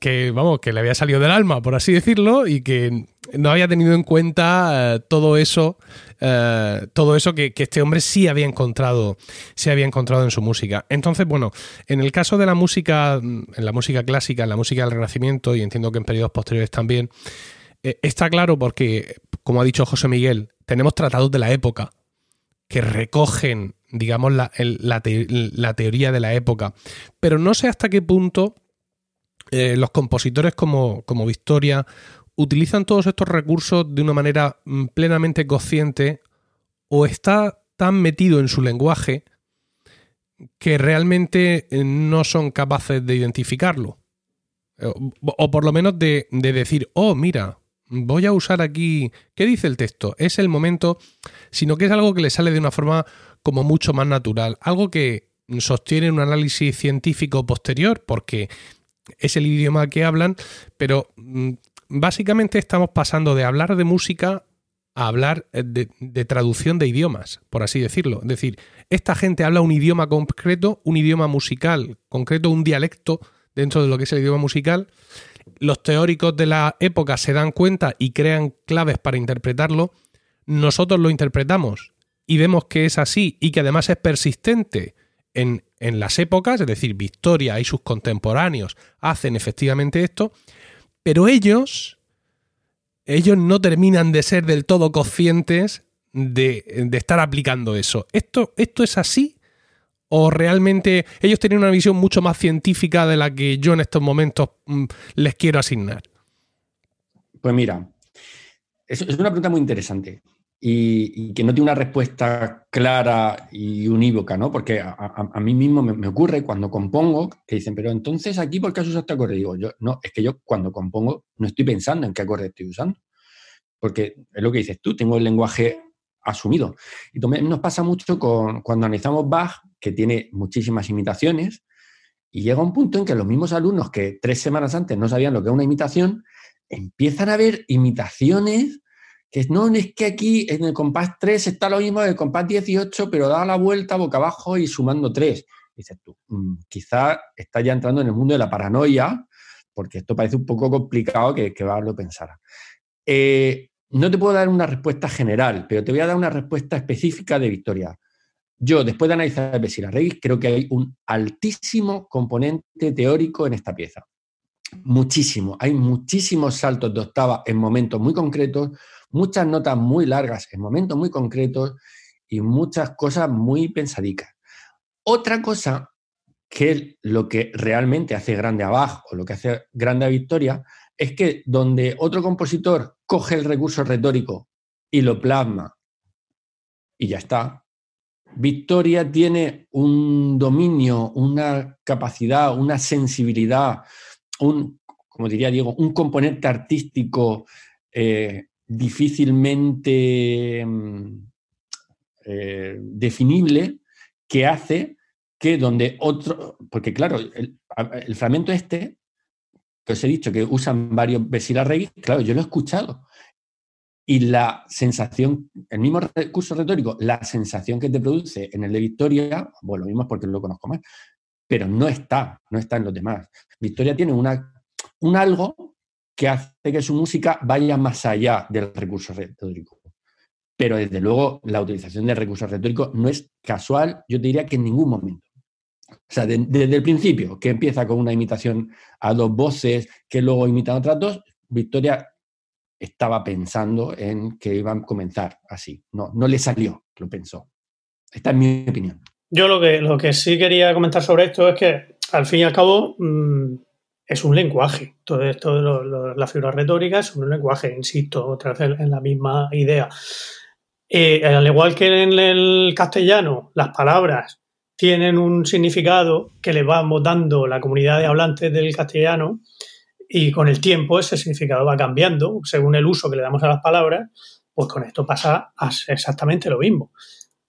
que, vamos, que le había salido del alma, por así decirlo, y que no había tenido en cuenta eh, todo eso, eh, todo eso que, que, este hombre sí había encontrado, sí había encontrado en su música. Entonces, bueno, en el caso de la música, en la música clásica, en la música del Renacimiento, y entiendo que en periodos posteriores también, eh, está claro porque, como ha dicho José Miguel, tenemos tratados de la época que recogen digamos, la, la, teoría de la época. Pero no sé hasta qué punto los compositores como, como Victoria utilizan todos estos recursos de una manera mm, plenamente consciente o está tan metido en su lenguaje que realmente eh, no son capaces de identificarlo. Eh, o, por lo menos de, de, decir, oh, mira, voy a usar aquí, ¿qué dice el texto? Es el momento, sino que es algo que le sale de una forma como mucho más natural, algo que sostiene un análisis científico posterior, porque es el idioma que hablan, pero mm, básicamente estamos pasando de hablar de música a hablar eh, de, traducción de idiomas, por así decirlo. Es decir, esta gente habla un idioma concreto, un idioma musical concreto, un dialecto dentro de lo que es el idioma musical. Los teóricos de la época se dan cuenta y crean claves para interpretarlo. Nosotros lo interpretamos y vemos que es así y que además es persistente en, las épocas, es decir, Victoria y sus contemporáneos hacen efectivamente esto, pero ellos, ellos no terminan de ser del todo conscientes de, estar aplicando eso. ¿Esto, ¿Esto es así? ¿O realmente ellos tienen una visión mucho más científica de la que yo en estos momentos mm, les quiero asignar? Pues mira, es una pregunta muy interesante y, que no tiene una respuesta clara y unívoca, ¿no? Porque a, mí mismo me, ocurre cuando compongo que dicen, pero entonces aquí, ¿por qué has usado este acorde? Digo, yo, no, es que yo cuando compongo no estoy pensando en qué acorde estoy usando. Porque es lo que dices tú, tengo el lenguaje asumido. Y también nos pasa mucho con, cuando analizamos Bach, que tiene muchísimas imitaciones, y llega un punto en que los mismos alumnos que tres semanas antes no sabían lo que es una imitación, empiezan a ver imitaciones que no es que aquí en el compás 3 está lo mismo en el compás 18, pero da la vuelta boca abajo y sumando 3. Dices tú, mm, quizá está ya entrando en el mundo de la paranoia, porque esto parece un poco complicado que, que lo pensara. Eh, no te puedo dar una respuesta general, pero te voy a dar una respuesta específica de Victoria. Yo, después de analizar el Besira Reyes, creo que hay un altísimo componente teórico en esta pieza. Muchísimo. Hay muchísimos saltos de octava en momentos muy concretos, muchas notas muy largas en momentos muy concretos y muchas cosas muy pensadicas. Otra cosa que es lo que realmente hace grande a Bach o lo que hace grande a Victoria es que donde otro compositor coge el recurso retórico y lo plasma y ya está, Victoria tiene un dominio, una capacidad, una sensibilidad un, como diría Diego, un componente artístico eh, difícilmente mm, eh, definible que hace que donde otro, porque claro, el, fragmento este, que os he dicho que usan varios reggae, claro, yo lo he escuchado. Y la sensación, el mismo recurso retórico, la sensación que te produce en el de Victoria, bueno, lo mismo es porque lo conozco más, pero no está, no está en los demás. Victoria tiene una, un algo que hace que su música vaya más allá del recurso retórico. Pero desde luego la utilización del recurso retórico no es casual, yo diría que en ningún momento. O sea, desde el principio, que empieza con una imitación a dos voces, que luego imitan otras dos, Victoria estaba pensando en que iban a comenzar así. No, no le salió, lo pensó. Esta es mi opinión. Yo lo que, lo que sí quería comentar sobre esto es que, al fin y al cabo, mm, es un lenguaje. Todo esto de la figura retórica es un lenguaje, insisto, otra vez en la misma idea. Eh, al igual que en el castellano, las palabras tienen un significado que le vamos dando la comunidad de hablantes del castellano y con el tiempo ese significado va cambiando según el uso que le damos a las palabras, pues con esto pasa exactamente lo mismo.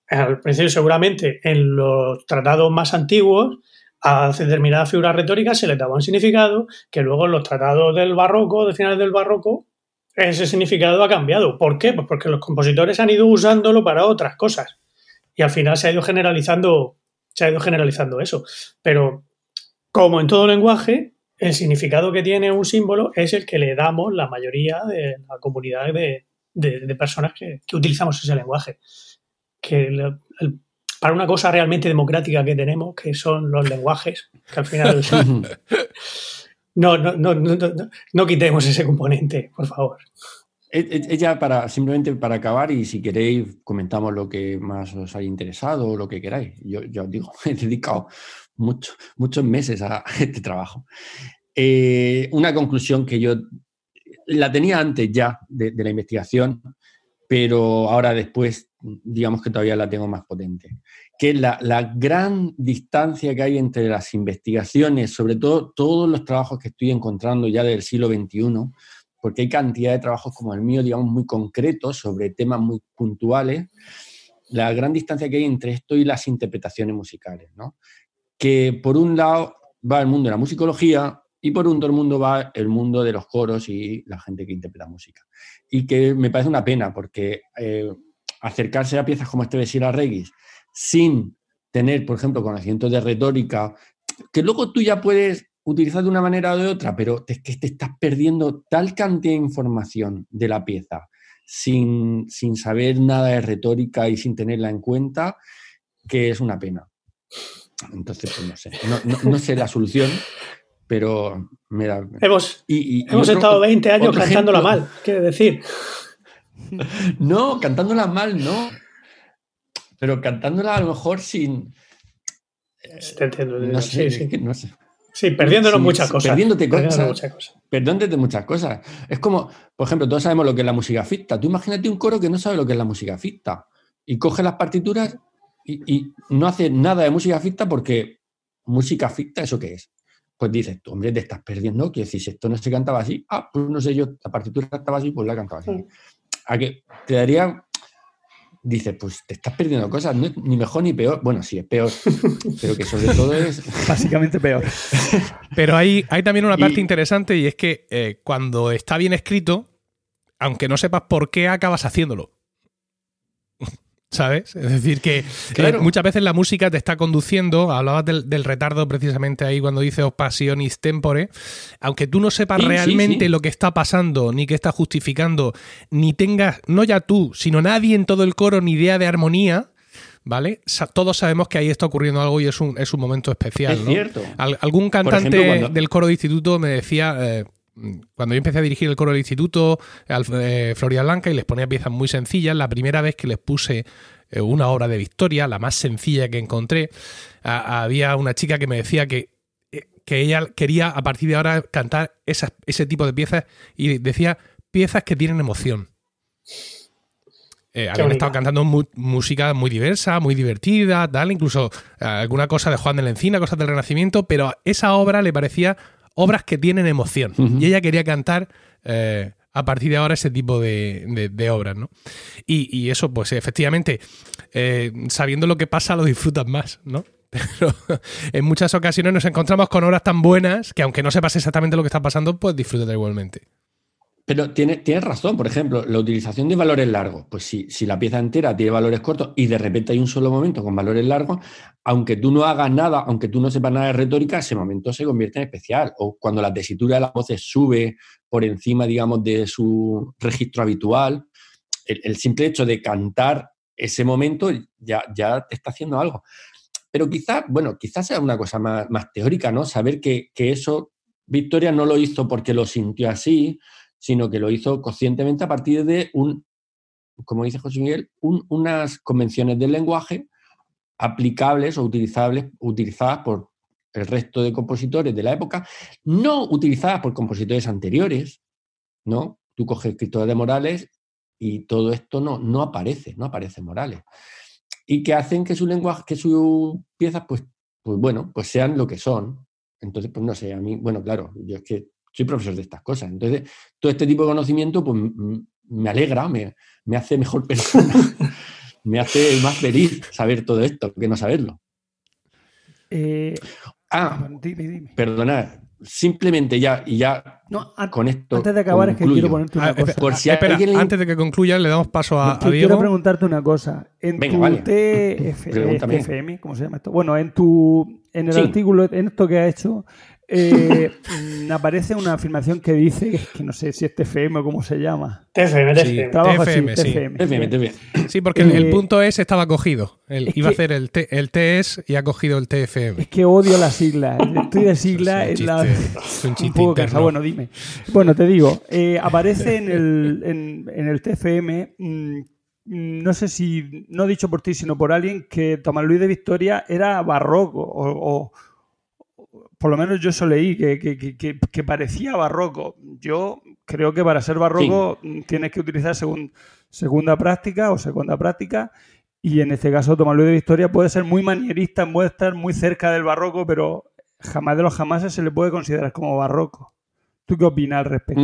Al principio seguramente en los tratados más antiguos a determinadas figuras retóricas se les daba un significado que luego en los tratados del barroco, de finales del barroco, ese significado ha cambiado. ¿Por qué? Pues porque los compositores han ido usándolo para otras cosas. Y al final se ha ido generalizando, se ha ido generalizando eso. Pero como en todo lenguaje, el significado que tiene un símbolo es el que le damos la mayoría de la comunidad de, personas que, utilizamos ese lenguaje. Que para una cosa realmente democrática que tenemos, que son los lenguajes, que al final no, no, no, no, quitemos ese componente, por favor. Ella, para, simplemente para acabar, y si queréis, comentamos lo que más os haya interesado o lo que queráis. Yo, yo os digo, he dedicado mucho, muchos meses a este trabajo. Eh, una conclusión que yo la tenía antes ya de, de la investigación, pero ahora después, digamos que todavía la tengo más potente que la, la, gran distancia que hay entre las investigaciones, sobre todo todos los trabajos que estoy encontrando ya del siglo XXI, porque hay cantidad de trabajos como el mío, digamos, muy concretos sobre temas muy puntuales, la gran distancia que hay entre esto y las interpretaciones musicales, ¿no? Que por un lado va el mundo de la musicología y por otro mundo va el mundo de los coros y la gente que interpreta música. Y que me parece una pena porque eh, acercarse a piezas como este de Sira Regis, sin tener, por ejemplo, conocimientos de retórica, que luego tú ya puedes utilizar de una manera o de otra, pero es que te estás perdiendo tal cantidad de información de la pieza sin, saber nada de retórica y sin tenerla en cuenta, que es una pena. Entonces, pues no sé, no, sé la solución, pero me da... Hemos, hemos estado 20 años cantándola mal, quiere decir. No, cantándola mal, no. Pero cantándola a lo mejor sin. Sí, te entiendo. No sé, sí, no sé. Sí, perdiéndonos muchas cosas. Perdiéndote cosas. Muchas cosas. Perdiéndote muchas cosas. Es como, por ejemplo, todos sabemos lo que es la música ficta. Tú imagínate un coro que no sabe lo que es la música ficta y coge las partituras y, no hace nada de música ficta porque música ficta, ¿eso qué es? Pues dices, tú, hombre, te estás perdiendo. Que si esto no se cantaba así, ah, pues no sé yo, la partitura estaba así, pues la cantaba así. A que te daría dice, pues te estás perdiendo cosas, ni mejor ni peor. Bueno, sí, es peor, pero que sobre todo es... Básicamente peor. Pero hay, hay también una parte interesante y es que eh, cuando está bien escrito, aunque no sepas por qué, acabas haciéndolo. ¿Sabes? Es decir, que muchas veces la música te está conduciendo, hablabas del, retardo precisamente ahí cuando dice passionis tempore, aunque tú no sepas realmente lo que está pasando, ni qué está justificando, ni tengas, no ya tú, sino nadie en todo el coro, ni idea de armonía, ¿vale? todos sabemos que ahí está ocurriendo algo y es un, es un momento especial. Es cierto. algún cantante del coro de instituto me decía... Eh, cuando yo empecé a dirigir el coro del instituto, eh, Floria Blanca, y les ponía piezas muy sencillas, la primera vez que les puse eh, una obra de Victoria, la más sencilla que encontré, había una chica que me decía que, eh, que ella quería a partir de ahora cantar ese tipo de piezas y decía piezas que tienen emoción. habían estado cantando música muy diversa, muy divertida, tal, incluso alguna cosa de Juan de la Encina, cosas del Renacimiento, pero esa obra le parecía obras que tienen emoción. Y ella quería cantar eh, a partir de ahora ese tipo de, obras, ¿no? Y, eso, pues efectivamente, eh, sabiendo lo que pasa, lo disfrutas más, ¿no? Pero en muchas ocasiones nos encontramos con obras tan buenas que aunque no sepas exactamente lo que está pasando, pues disfrutas igualmente. Pero tienes tiene razón, por ejemplo, la utilización de valores largos. Pues si, si, la pieza entera tiene valores cortos y de repente hay un solo momento con valores largos, aunque tú no hagas nada, aunque tú no sepas nada de retórica, ese momento se convierte en especial. O cuando la tesitura de las voces sube por encima, digamos, de su registro habitual, el, simple hecho de cantar ese momento ya, ya te está haciendo algo. Pero quizás, bueno, quizás sea una cosa más, teórica, ¿no? Saber que, que eso Victoria no lo hizo porque lo sintió así, sino que lo hizo conscientemente a partir de un, como dice José Miguel, unas convenciones del lenguaje aplicables o utilizables, utilizadas por el resto de compositores de la época, no utilizadas por compositores anteriores, ¿no? Tú coges escritores de Morales y todo esto no, no aparece, no aparece Morales. Y que hacen que su lenguaje, que sus piezas, pues, pues bueno, pues sean lo que son. Entonces, pues no sé, a mí, bueno, claro, yo es que soy profesor de estas cosas. Entonces, todo este tipo de conocimiento pues, me alegra, me, hace mejor persona, me hace más feliz saber todo esto que no saberlo. Eh, ah, perdonad, simplemente ya y ya con esto. Antes de acabar, es que quiero ponerte una ah, cosa. Por si espera, antes de que concluya, le damos paso a, Diego. Quiero preguntarte una cosa. En tu TFM, ¿cómo se llama esto? Bueno, en tu en el artículo, en esto que ha hecho, eh, mm, aparece una afirmación que dice, que no sé si es TFM o cómo se llama. TFM, TFM. Sí, sí. porque el, punto S estaba cogido. iba a hacer el, el TS y ha cogido el TFM. Es que odio las siglas. Estoy de sigla es, la... un, poco Bueno, dime. Bueno, te digo, eh, aparece en el, en, el TFM... Mm, no sé si, no dicho por ti, sino por alguien, que Tomás Luis de Victoria era barroco o por lo menos yo eso leí, que, parecía barroco. Yo creo que para ser barroco tienes que utilizar segunda práctica o segunda práctica. Y en este caso, Tomás Luis de Victoria puede ser muy manierista, puede estar muy cerca del barroco, pero jamás de los jamás se le puede considerar como barroco. ¿Tú qué opinas al respecto?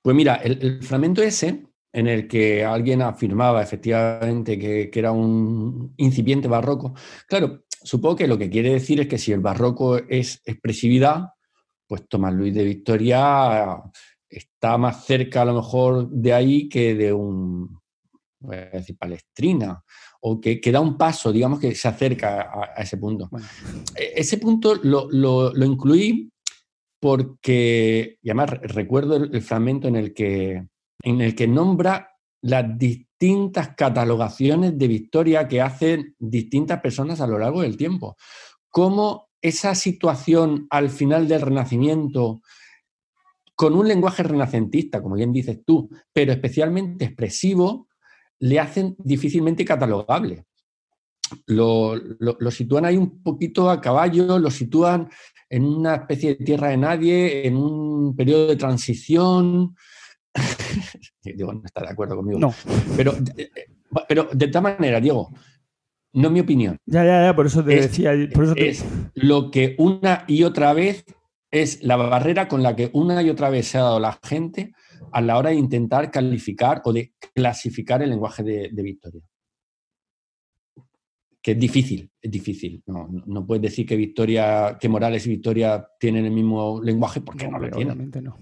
Pues mira, el, fragmento ese, en el que alguien afirmaba efectivamente que, que, era un incipiente barroco, claro, supongo que lo que quiere decir es que si el barroco es expresividad, pues Tomás Luis de Victoria está más cerca a lo mejor de ahí que de un, voy a decir, palestrina, o que, da un paso, digamos que se acerca a, ese punto. E, ese punto lo, incluí porque, y además recuerdo el, fragmento en el que, en el que nombra las distintas catalogaciones de Victoria que hacen distintas personas a lo largo del tiempo. Cómo esa situación al final del Renacimiento, con un lenguaje renacentista, como bien dices tú, pero especialmente expresivo, le hacen difícilmente catalogable. Lo, lo, sitúan ahí un poquito a caballo, lo sitúan en una especie de tierra de nadie, en un periodo de transición, Diego no está de acuerdo conmigo. No. Pero, eh, pero de esta manera, Diego, no es mi opinión. Ya, ya, ya, por eso te decía. Es lo que una y otra vez es la barrera con la que una y otra vez se ha dado la gente a la hora de intentar calificar o de clasificar el lenguaje de, Victoria. Que es difícil, es difícil. No, no, puedes decir que Victoria, que Morales y Victoria tienen el mismo lenguaje porque no, lo tienen. Obviamente no.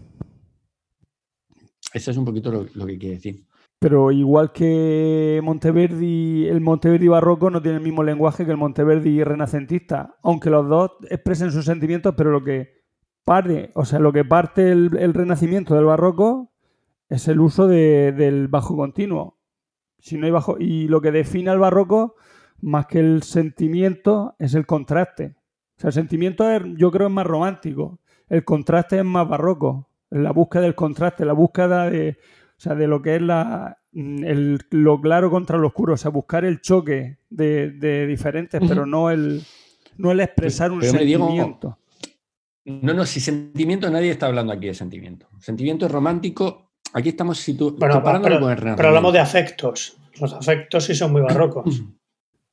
Eso es un poquito lo, que quiere decir. Pero igual que Monteverdi, el Monteverdi barroco no tiene el mismo lenguaje que el Monteverdi renacentista, aunque los dos expresen sus sentimientos, pero lo que parte, o sea, lo que parte el, renacimiento del barroco es el uso del bajo continuo. Si no hay bajo, y lo que define al barroco, más que el sentimiento, es el contraste. O sea, el sentimiento yo creo es más romántico. El contraste es más barroco la búsqueda del contraste, la búsqueda de, o sea, de lo que es la, el, lo claro contra lo oscuro, o sea, buscar el choque de, diferentes, pero no el, no el expresar un sentimiento. no, no, si sentimiento, nadie está hablando aquí de sentimiento. Sentimiento es romántico, aquí estamos situ pero, pero, pero hablamos de afectos. Los afectos sí son muy barrocos.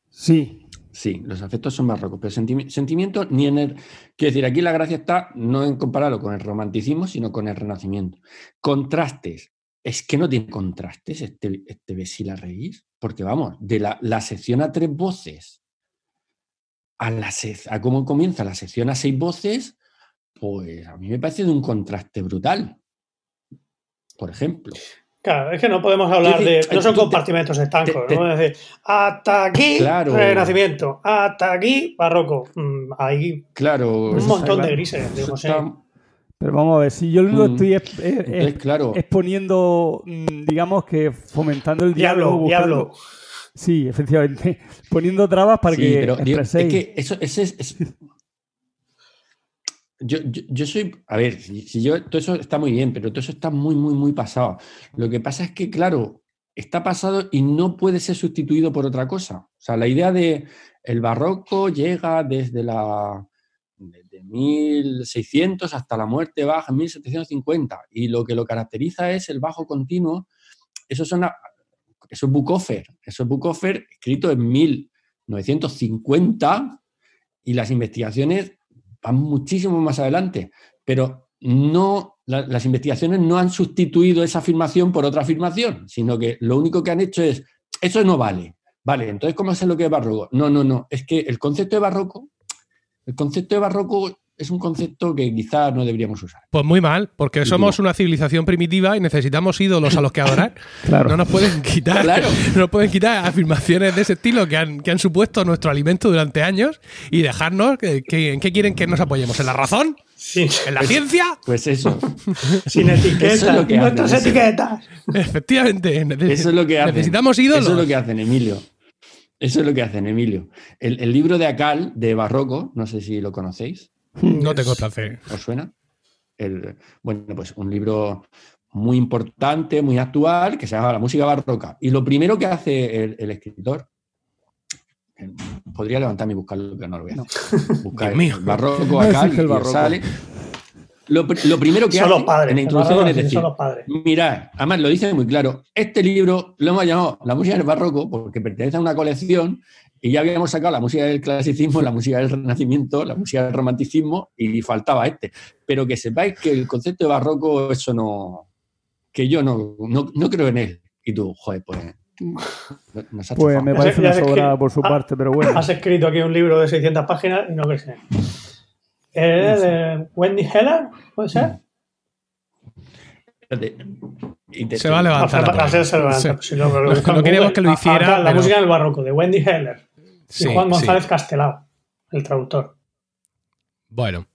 Sí, Sí, los afectos son barrocos, pero sentimi sentimiento ni en el... Quiero decir, aquí la gracia está no en compararlo con el romanticismo, sino con el renacimiento. Contrastes. Es que no tiene contrastes este, este Reís, porque vamos, de la, la sección a tres voces a, la a cómo comienza la sección a seis voces, pues a mí me parece de un contraste brutal. Por ejemplo. Claro, es que no podemos hablar de. No son compartimentos estancos, ¿no? Es decir, hasta aquí Renacimiento, hasta aquí Barroco. Mm, ahí. Claro. Un montón de grises, digo, Pero vamos a ver, si yo lo único que estoy es, claro. exponiendo, mm, digamos que fomentando el diálogo. Diablo, Sí, efectivamente. Poniendo trabas para que. Pero, es que eso, ese es, yo, yo, soy, a ver, si, yo, todo eso está muy bien, pero todo eso está muy, muy, muy pasado. Lo que pasa es que, claro, está pasado y no puede ser sustituido por otra cosa. O sea, la idea de el barroco llega desde la desde 1600 hasta la muerte baja en 1750 y lo que lo caracteriza es el bajo continuo. Eso, son, eso es Bukoffer, eso es Bukoffer escrito en 1950 y las investigaciones van muchísimo más adelante, pero no, las investigaciones no han sustituido esa afirmación por otra afirmación, sino que lo único que han hecho es, eso no vale. Vale, entonces, ¿cómo es lo que es barroco? No, no, no, es que el concepto de barroco, el concepto de barroco es un concepto que quizás no deberíamos usar. Pues muy mal, porque somos una civilización primitiva y necesitamos ídolos a los que adorar. claro. No nos pueden quitar, no nos pueden quitar afirmaciones de ese estilo que han, que han supuesto nuestro alimento durante años y dejarnos que, en qué quieren que nos apoyemos, en la razón. Sí. ¿En la ciencia? Pues eso. Sin etiquetas. Eso nuestras etiquetas. Efectivamente. eso es lo que hacen. Necesitamos ídolos. Eso es lo que hacen, Emilio. Eso es lo que hacen, Emilio. El, el libro de Acal, de Barroco, no sé si lo conocéis. No tengo placer. ¿Os suena? El, bueno, pues un libro muy importante, muy actual, que se llama La música barroca. Y lo primero que hace el, escritor, podría levantarme y buscarlo, pero no lo voy a hacer. Buscar el barroco acá y barroco. sale. Lo, primero que hace en la introducción es decir, mirad, además lo dice muy claro, este libro lo hemos llamado La música del barroco porque pertenece a una colección y ya habíamos sacado la música del clasicismo, la música del renacimiento, la música del romanticismo y faltaba este. Pero que sepáis que el concepto de barroco, eso no. que yo no, no, creo en él. Y tú, joder, pues. pues me parece una sobrada por su parte, pero bueno. Has escrito aquí un libro de 600 páginas y no crees en él. de Wendy Heller? ¿Puede ser? Se va a levantar. no, queríamos que lo hiciera. la música del barroco, de Wendy Heller y Juan González Castelao, el traductor. Bueno,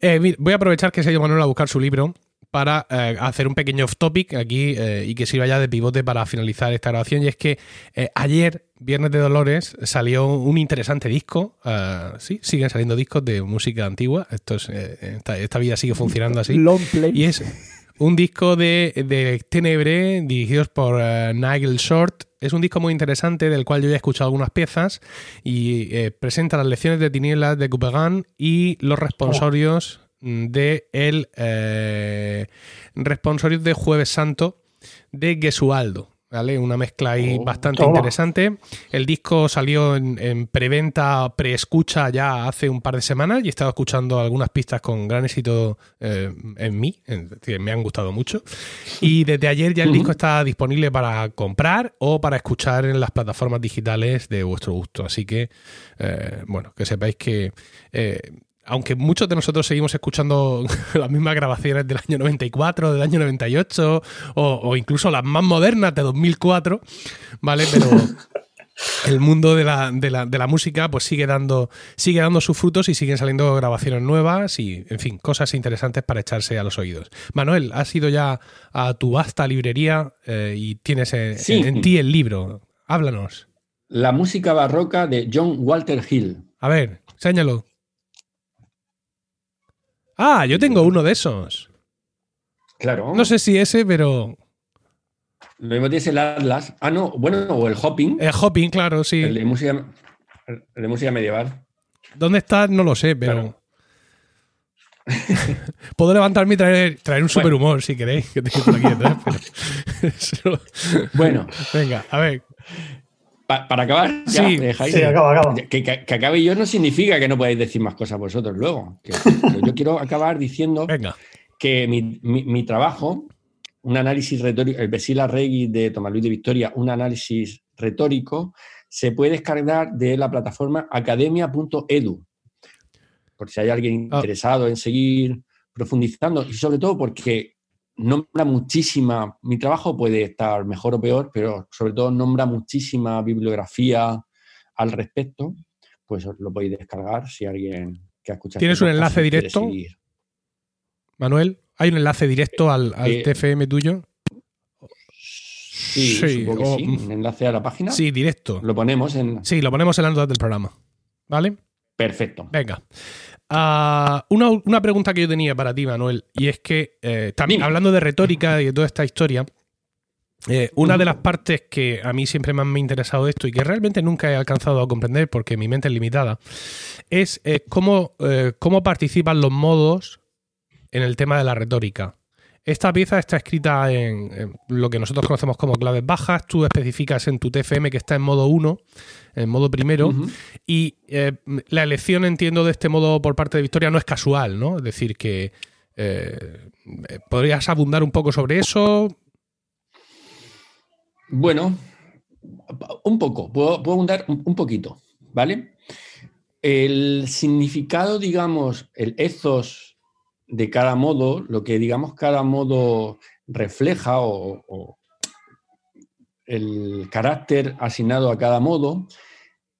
eh, voy a aprovechar que se ha ido Manuel a buscar su libro para eh, hacer un pequeño off topic aquí eh, y que sirva ya de pivote para finalizar esta grabación. Y es que ayer, Viernes de Dolores, salió un interesante disco. sí, siguen saliendo discos de música antigua. Esto es, esta, vida sigue funcionando así. Long play. Y es un disco de, de Tenebre dirigidos por Nigel Short es un disco muy interesante del cual yo ya he escuchado algunas piezas y eh, presenta las lecciones de tinieblas de Couperin y los responsorios de el eh, de Jueves Santo de Gesualdo. Una mezcla ahí oh, bastante interesante. El disco salió en, preventa, preescucha ya hace un par de semanas y he estado escuchando algunas pistas con gran éxito eh, en mí, me han gustado mucho. Y desde ayer ya el disco está disponible para comprar o para escuchar en las plataformas digitales de vuestro gusto. Así que, eh, bueno, que sepáis que eh, aunque muchos de nosotros seguimos escuchando las mismas grabaciones del año 94, del año 98 o, incluso las más modernas de 2004, ¿vale? Pero el mundo de la, de, la, de la, música pues sigue dando, sigue dando sus frutos y siguen saliendo grabaciones nuevas y, en fin, cosas interesantes para echarse a los oídos. Manuel, has ido ya a tu vasta librería eh, y tienes en, en ti el libro. Háblanos. La música barroca de John Walter Hill. A ver, séñalo. Ah, yo tengo uno de esos. Claro. No sé si ese, pero. Lo mismo tienes el Atlas. Ah, no, bueno, o el Hopping. El Hopping, claro, sí. El de música, el de música medieval. ¿Dónde está? No lo sé, pero. Puedo levantarme y traer, traer un superhumor si queréis, que tengo por aquí detrás, Bueno. Venga, a ver. Para acabar, ya, Sí, dejáis. Sí, acaba, acaba. Que, que- que acabe yo no significa que no podáis decir más cosas vosotros luego. Que- yo quiero acabar diciendo Venga. que mi, mi- mi trabajo, un análisis retórico, el Vesila Regui de Tomás Luis de Victoria, un análisis retórico, se puede descargar de la plataforma academia.edu. Por si hay alguien Ah. interesado en seguir profundizando y sobre todo porque nombra muchísima, mi trabajo puede estar mejor o peor, pero sobre todo nombra muchísima bibliografía al respecto, pues lo podéis descargar si alguien que ha escuchado. ¿Tienes este un enlace directo? Manuel, ¿hay un enlace directo al, al Eh, TFM tuyo? Sí, Sí, supongo que o- sí. Un enlace a la página. Sí, directo. Lo ponemos en. Sí, lo ponemos en las notas del programa. ¿Vale? Perfecto. Venga. Ah, una, una pregunta que yo tenía para ti, Manuel, y es que eh, también Dime. hablando de retórica y de toda esta historia, eh, una de las partes que a mí siempre más me ha interesado de esto y que realmente nunca he alcanzado a comprender porque mi mente es limitada, es eh, cómo, cómo participan los modos en el tema de la retórica. Esta pieza está escrita en, en lo que nosotros conocemos como claves bajas. Tú especificas en tu TFM que está en modo 1, en modo primero, y eh, la elección, entiendo, de este modo por parte de Victoria no es casual, ¿no? Es decir, que eh, podrías abundar un poco sobre eso. Bueno, un poco, puedo, puedo abundar un, un poquito, ¿vale? El significado, digamos, el ethos de cada modo, lo que digamos cada modo refleja o, el carácter asignado a cada modo,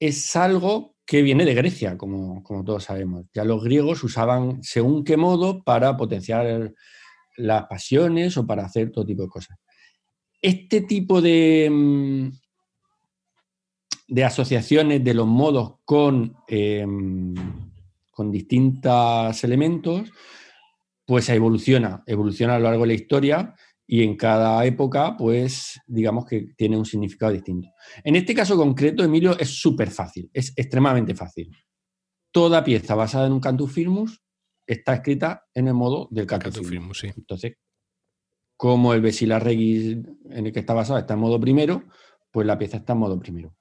es algo que viene de Grecia, como, como todos sabemos. Ya los griegos usaban según qué modo para potenciar las pasiones o para hacer todo tipo de cosas. Este tipo de, mm, de asociaciones de los modos con, eh, con distintos elementos, pues evoluciona, evoluciona a lo largo de la historia y en cada época, pues digamos que tiene un significado distinto. En este caso concreto, Emilio, es súper fácil, es extremadamente fácil. Toda pieza basada en un cantus firmus está escrita en el modo del cantus Cantus firmus. firmus, sí. Entonces, como el Vesila Regis en el que está basado está en modo primero, pues la pieza está en modo primero.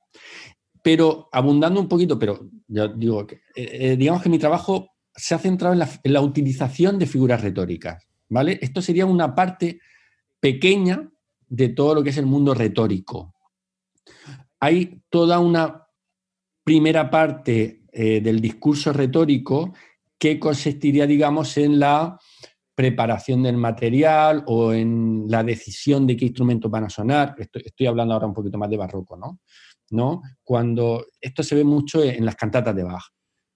Pero abundando un poquito, pero ya digo, que, eh, eh, digamos que mi trabajo se ha centrado en la, utilización de figuras retóricas, ¿vale? Esto sería una parte pequeña de todo lo que es el mundo retórico. Hay toda una primera parte eh, del discurso retórico que consistiría, digamos, en la preparación del material o en la decisión de qué instrumentos van a sonar. Estoy, estoy hablando ahora un poquito más de barroco, ¿no? ¿no? Cuando esto se ve mucho en las cantatas de Bach.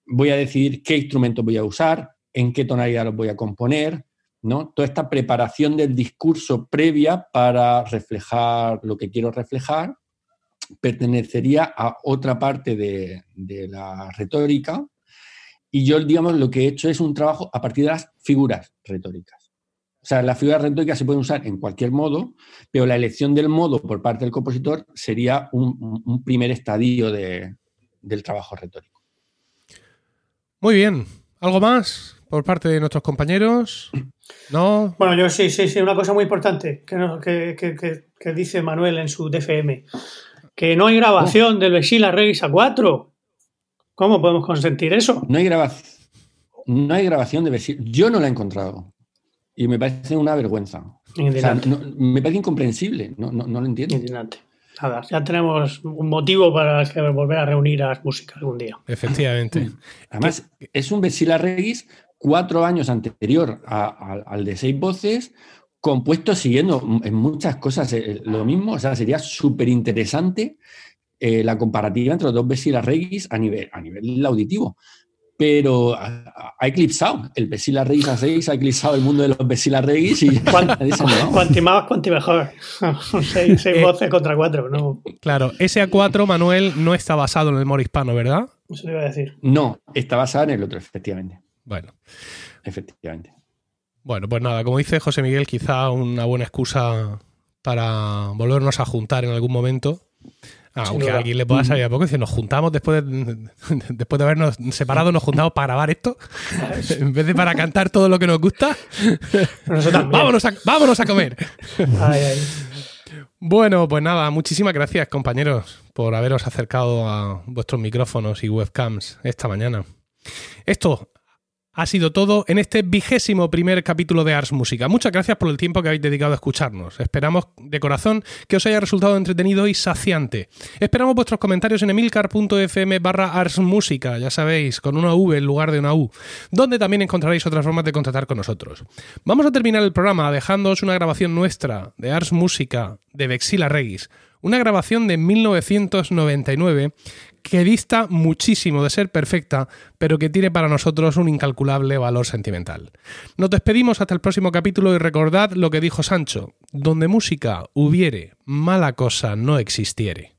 Voy a decidir qué instrumentos voy a usar, en qué tonalidad los voy a componer, ¿no? Toda esta preparación del discurso previa para reflejar lo que quiero reflejar pertenecería a otra parte de, la retórica y yo, digamos, lo que he hecho es un trabajo a partir de las figuras retóricas. O sea, las figuras retóricas se pueden usar en cualquier modo, pero la elección del modo por parte del compositor sería un, primer estadio de- del trabajo retórico. Muy bien. ¿Algo más por parte de nuestros compañeros? ¿No? Bueno, yo sí, sí, sí, una cosa muy importante que, no- que, que- que- que dice Manuel en su DFM, que no hay grabación del Vesila Regis A4. ¿Cómo podemos consentir eso? No hay, graba- no hay grabación de Vesila. Yo no la he encontrado. Y me parece una vergüenza. O sea, no- me parece incomprensible. No, no- no lo entiendo. indignante. Nada, ya tenemos un motivo para que volver a reunir a las músicas algún día. Efectivamente. Además, es un Vesila Regis cuatro años anterior a- a- al de seis voces, compuesto siguiendo en muchas cosas eh, lo mismo. O sea, sería súper interesante eh, la comparativa entre los dos Vesila Regis a nivel, a nivel auditivo. Pero ha, ha- ha eclipsado. El Vesila Regis a 6 ha eclipsado el mundo de los Vesila Regis y. Cuanti más, cuanti mejor. seis seis Eh. voces contra cuatro, no. Claro, ese A4, Manuel, no está basado en el moro hispano, ¿verdad? Eso le iba a decir. No, está basada en el otro, efectivamente. Bueno. Efectivamente. Bueno, pues nada, como dice José Miguel, quizá una buena excusa para volvernos a juntar en algún momento. Aunque duda. a alguien le pueda salir a poco, si nos juntamos después de, después de habernos separado, nos juntamos para grabar esto, en vez de para cantar todo lo que nos gusta, vámonos a, vámonos a comer. Ay, ay. Bueno, pues nada, muchísimas gracias compañeros por haberos acercado a vuestros micrófonos y webcams esta mañana. Esto ha sido todo en este vigésimo primer capítulo de Ars Música. Muchas gracias por el tiempo que habéis dedicado a escucharnos. Esperamos de corazón que os haya resultado entretenido y saciante. Esperamos vuestros comentarios en emilcar.fm barra Ars Música, ya sabéis, con una V en lugar de una U, donde también encontraréis otras formas de contactar con nosotros. Vamos a terminar el programa dejándoos una grabación nuestra de Ars Música de Vexila Regis una grabación de 1999 que dista muchísimo de ser perfecta, pero que tiene para nosotros un incalculable valor sentimental. Nos despedimos hasta el próximo capítulo y recordad lo que dijo Sancho, donde música hubiere, mala cosa no existiere.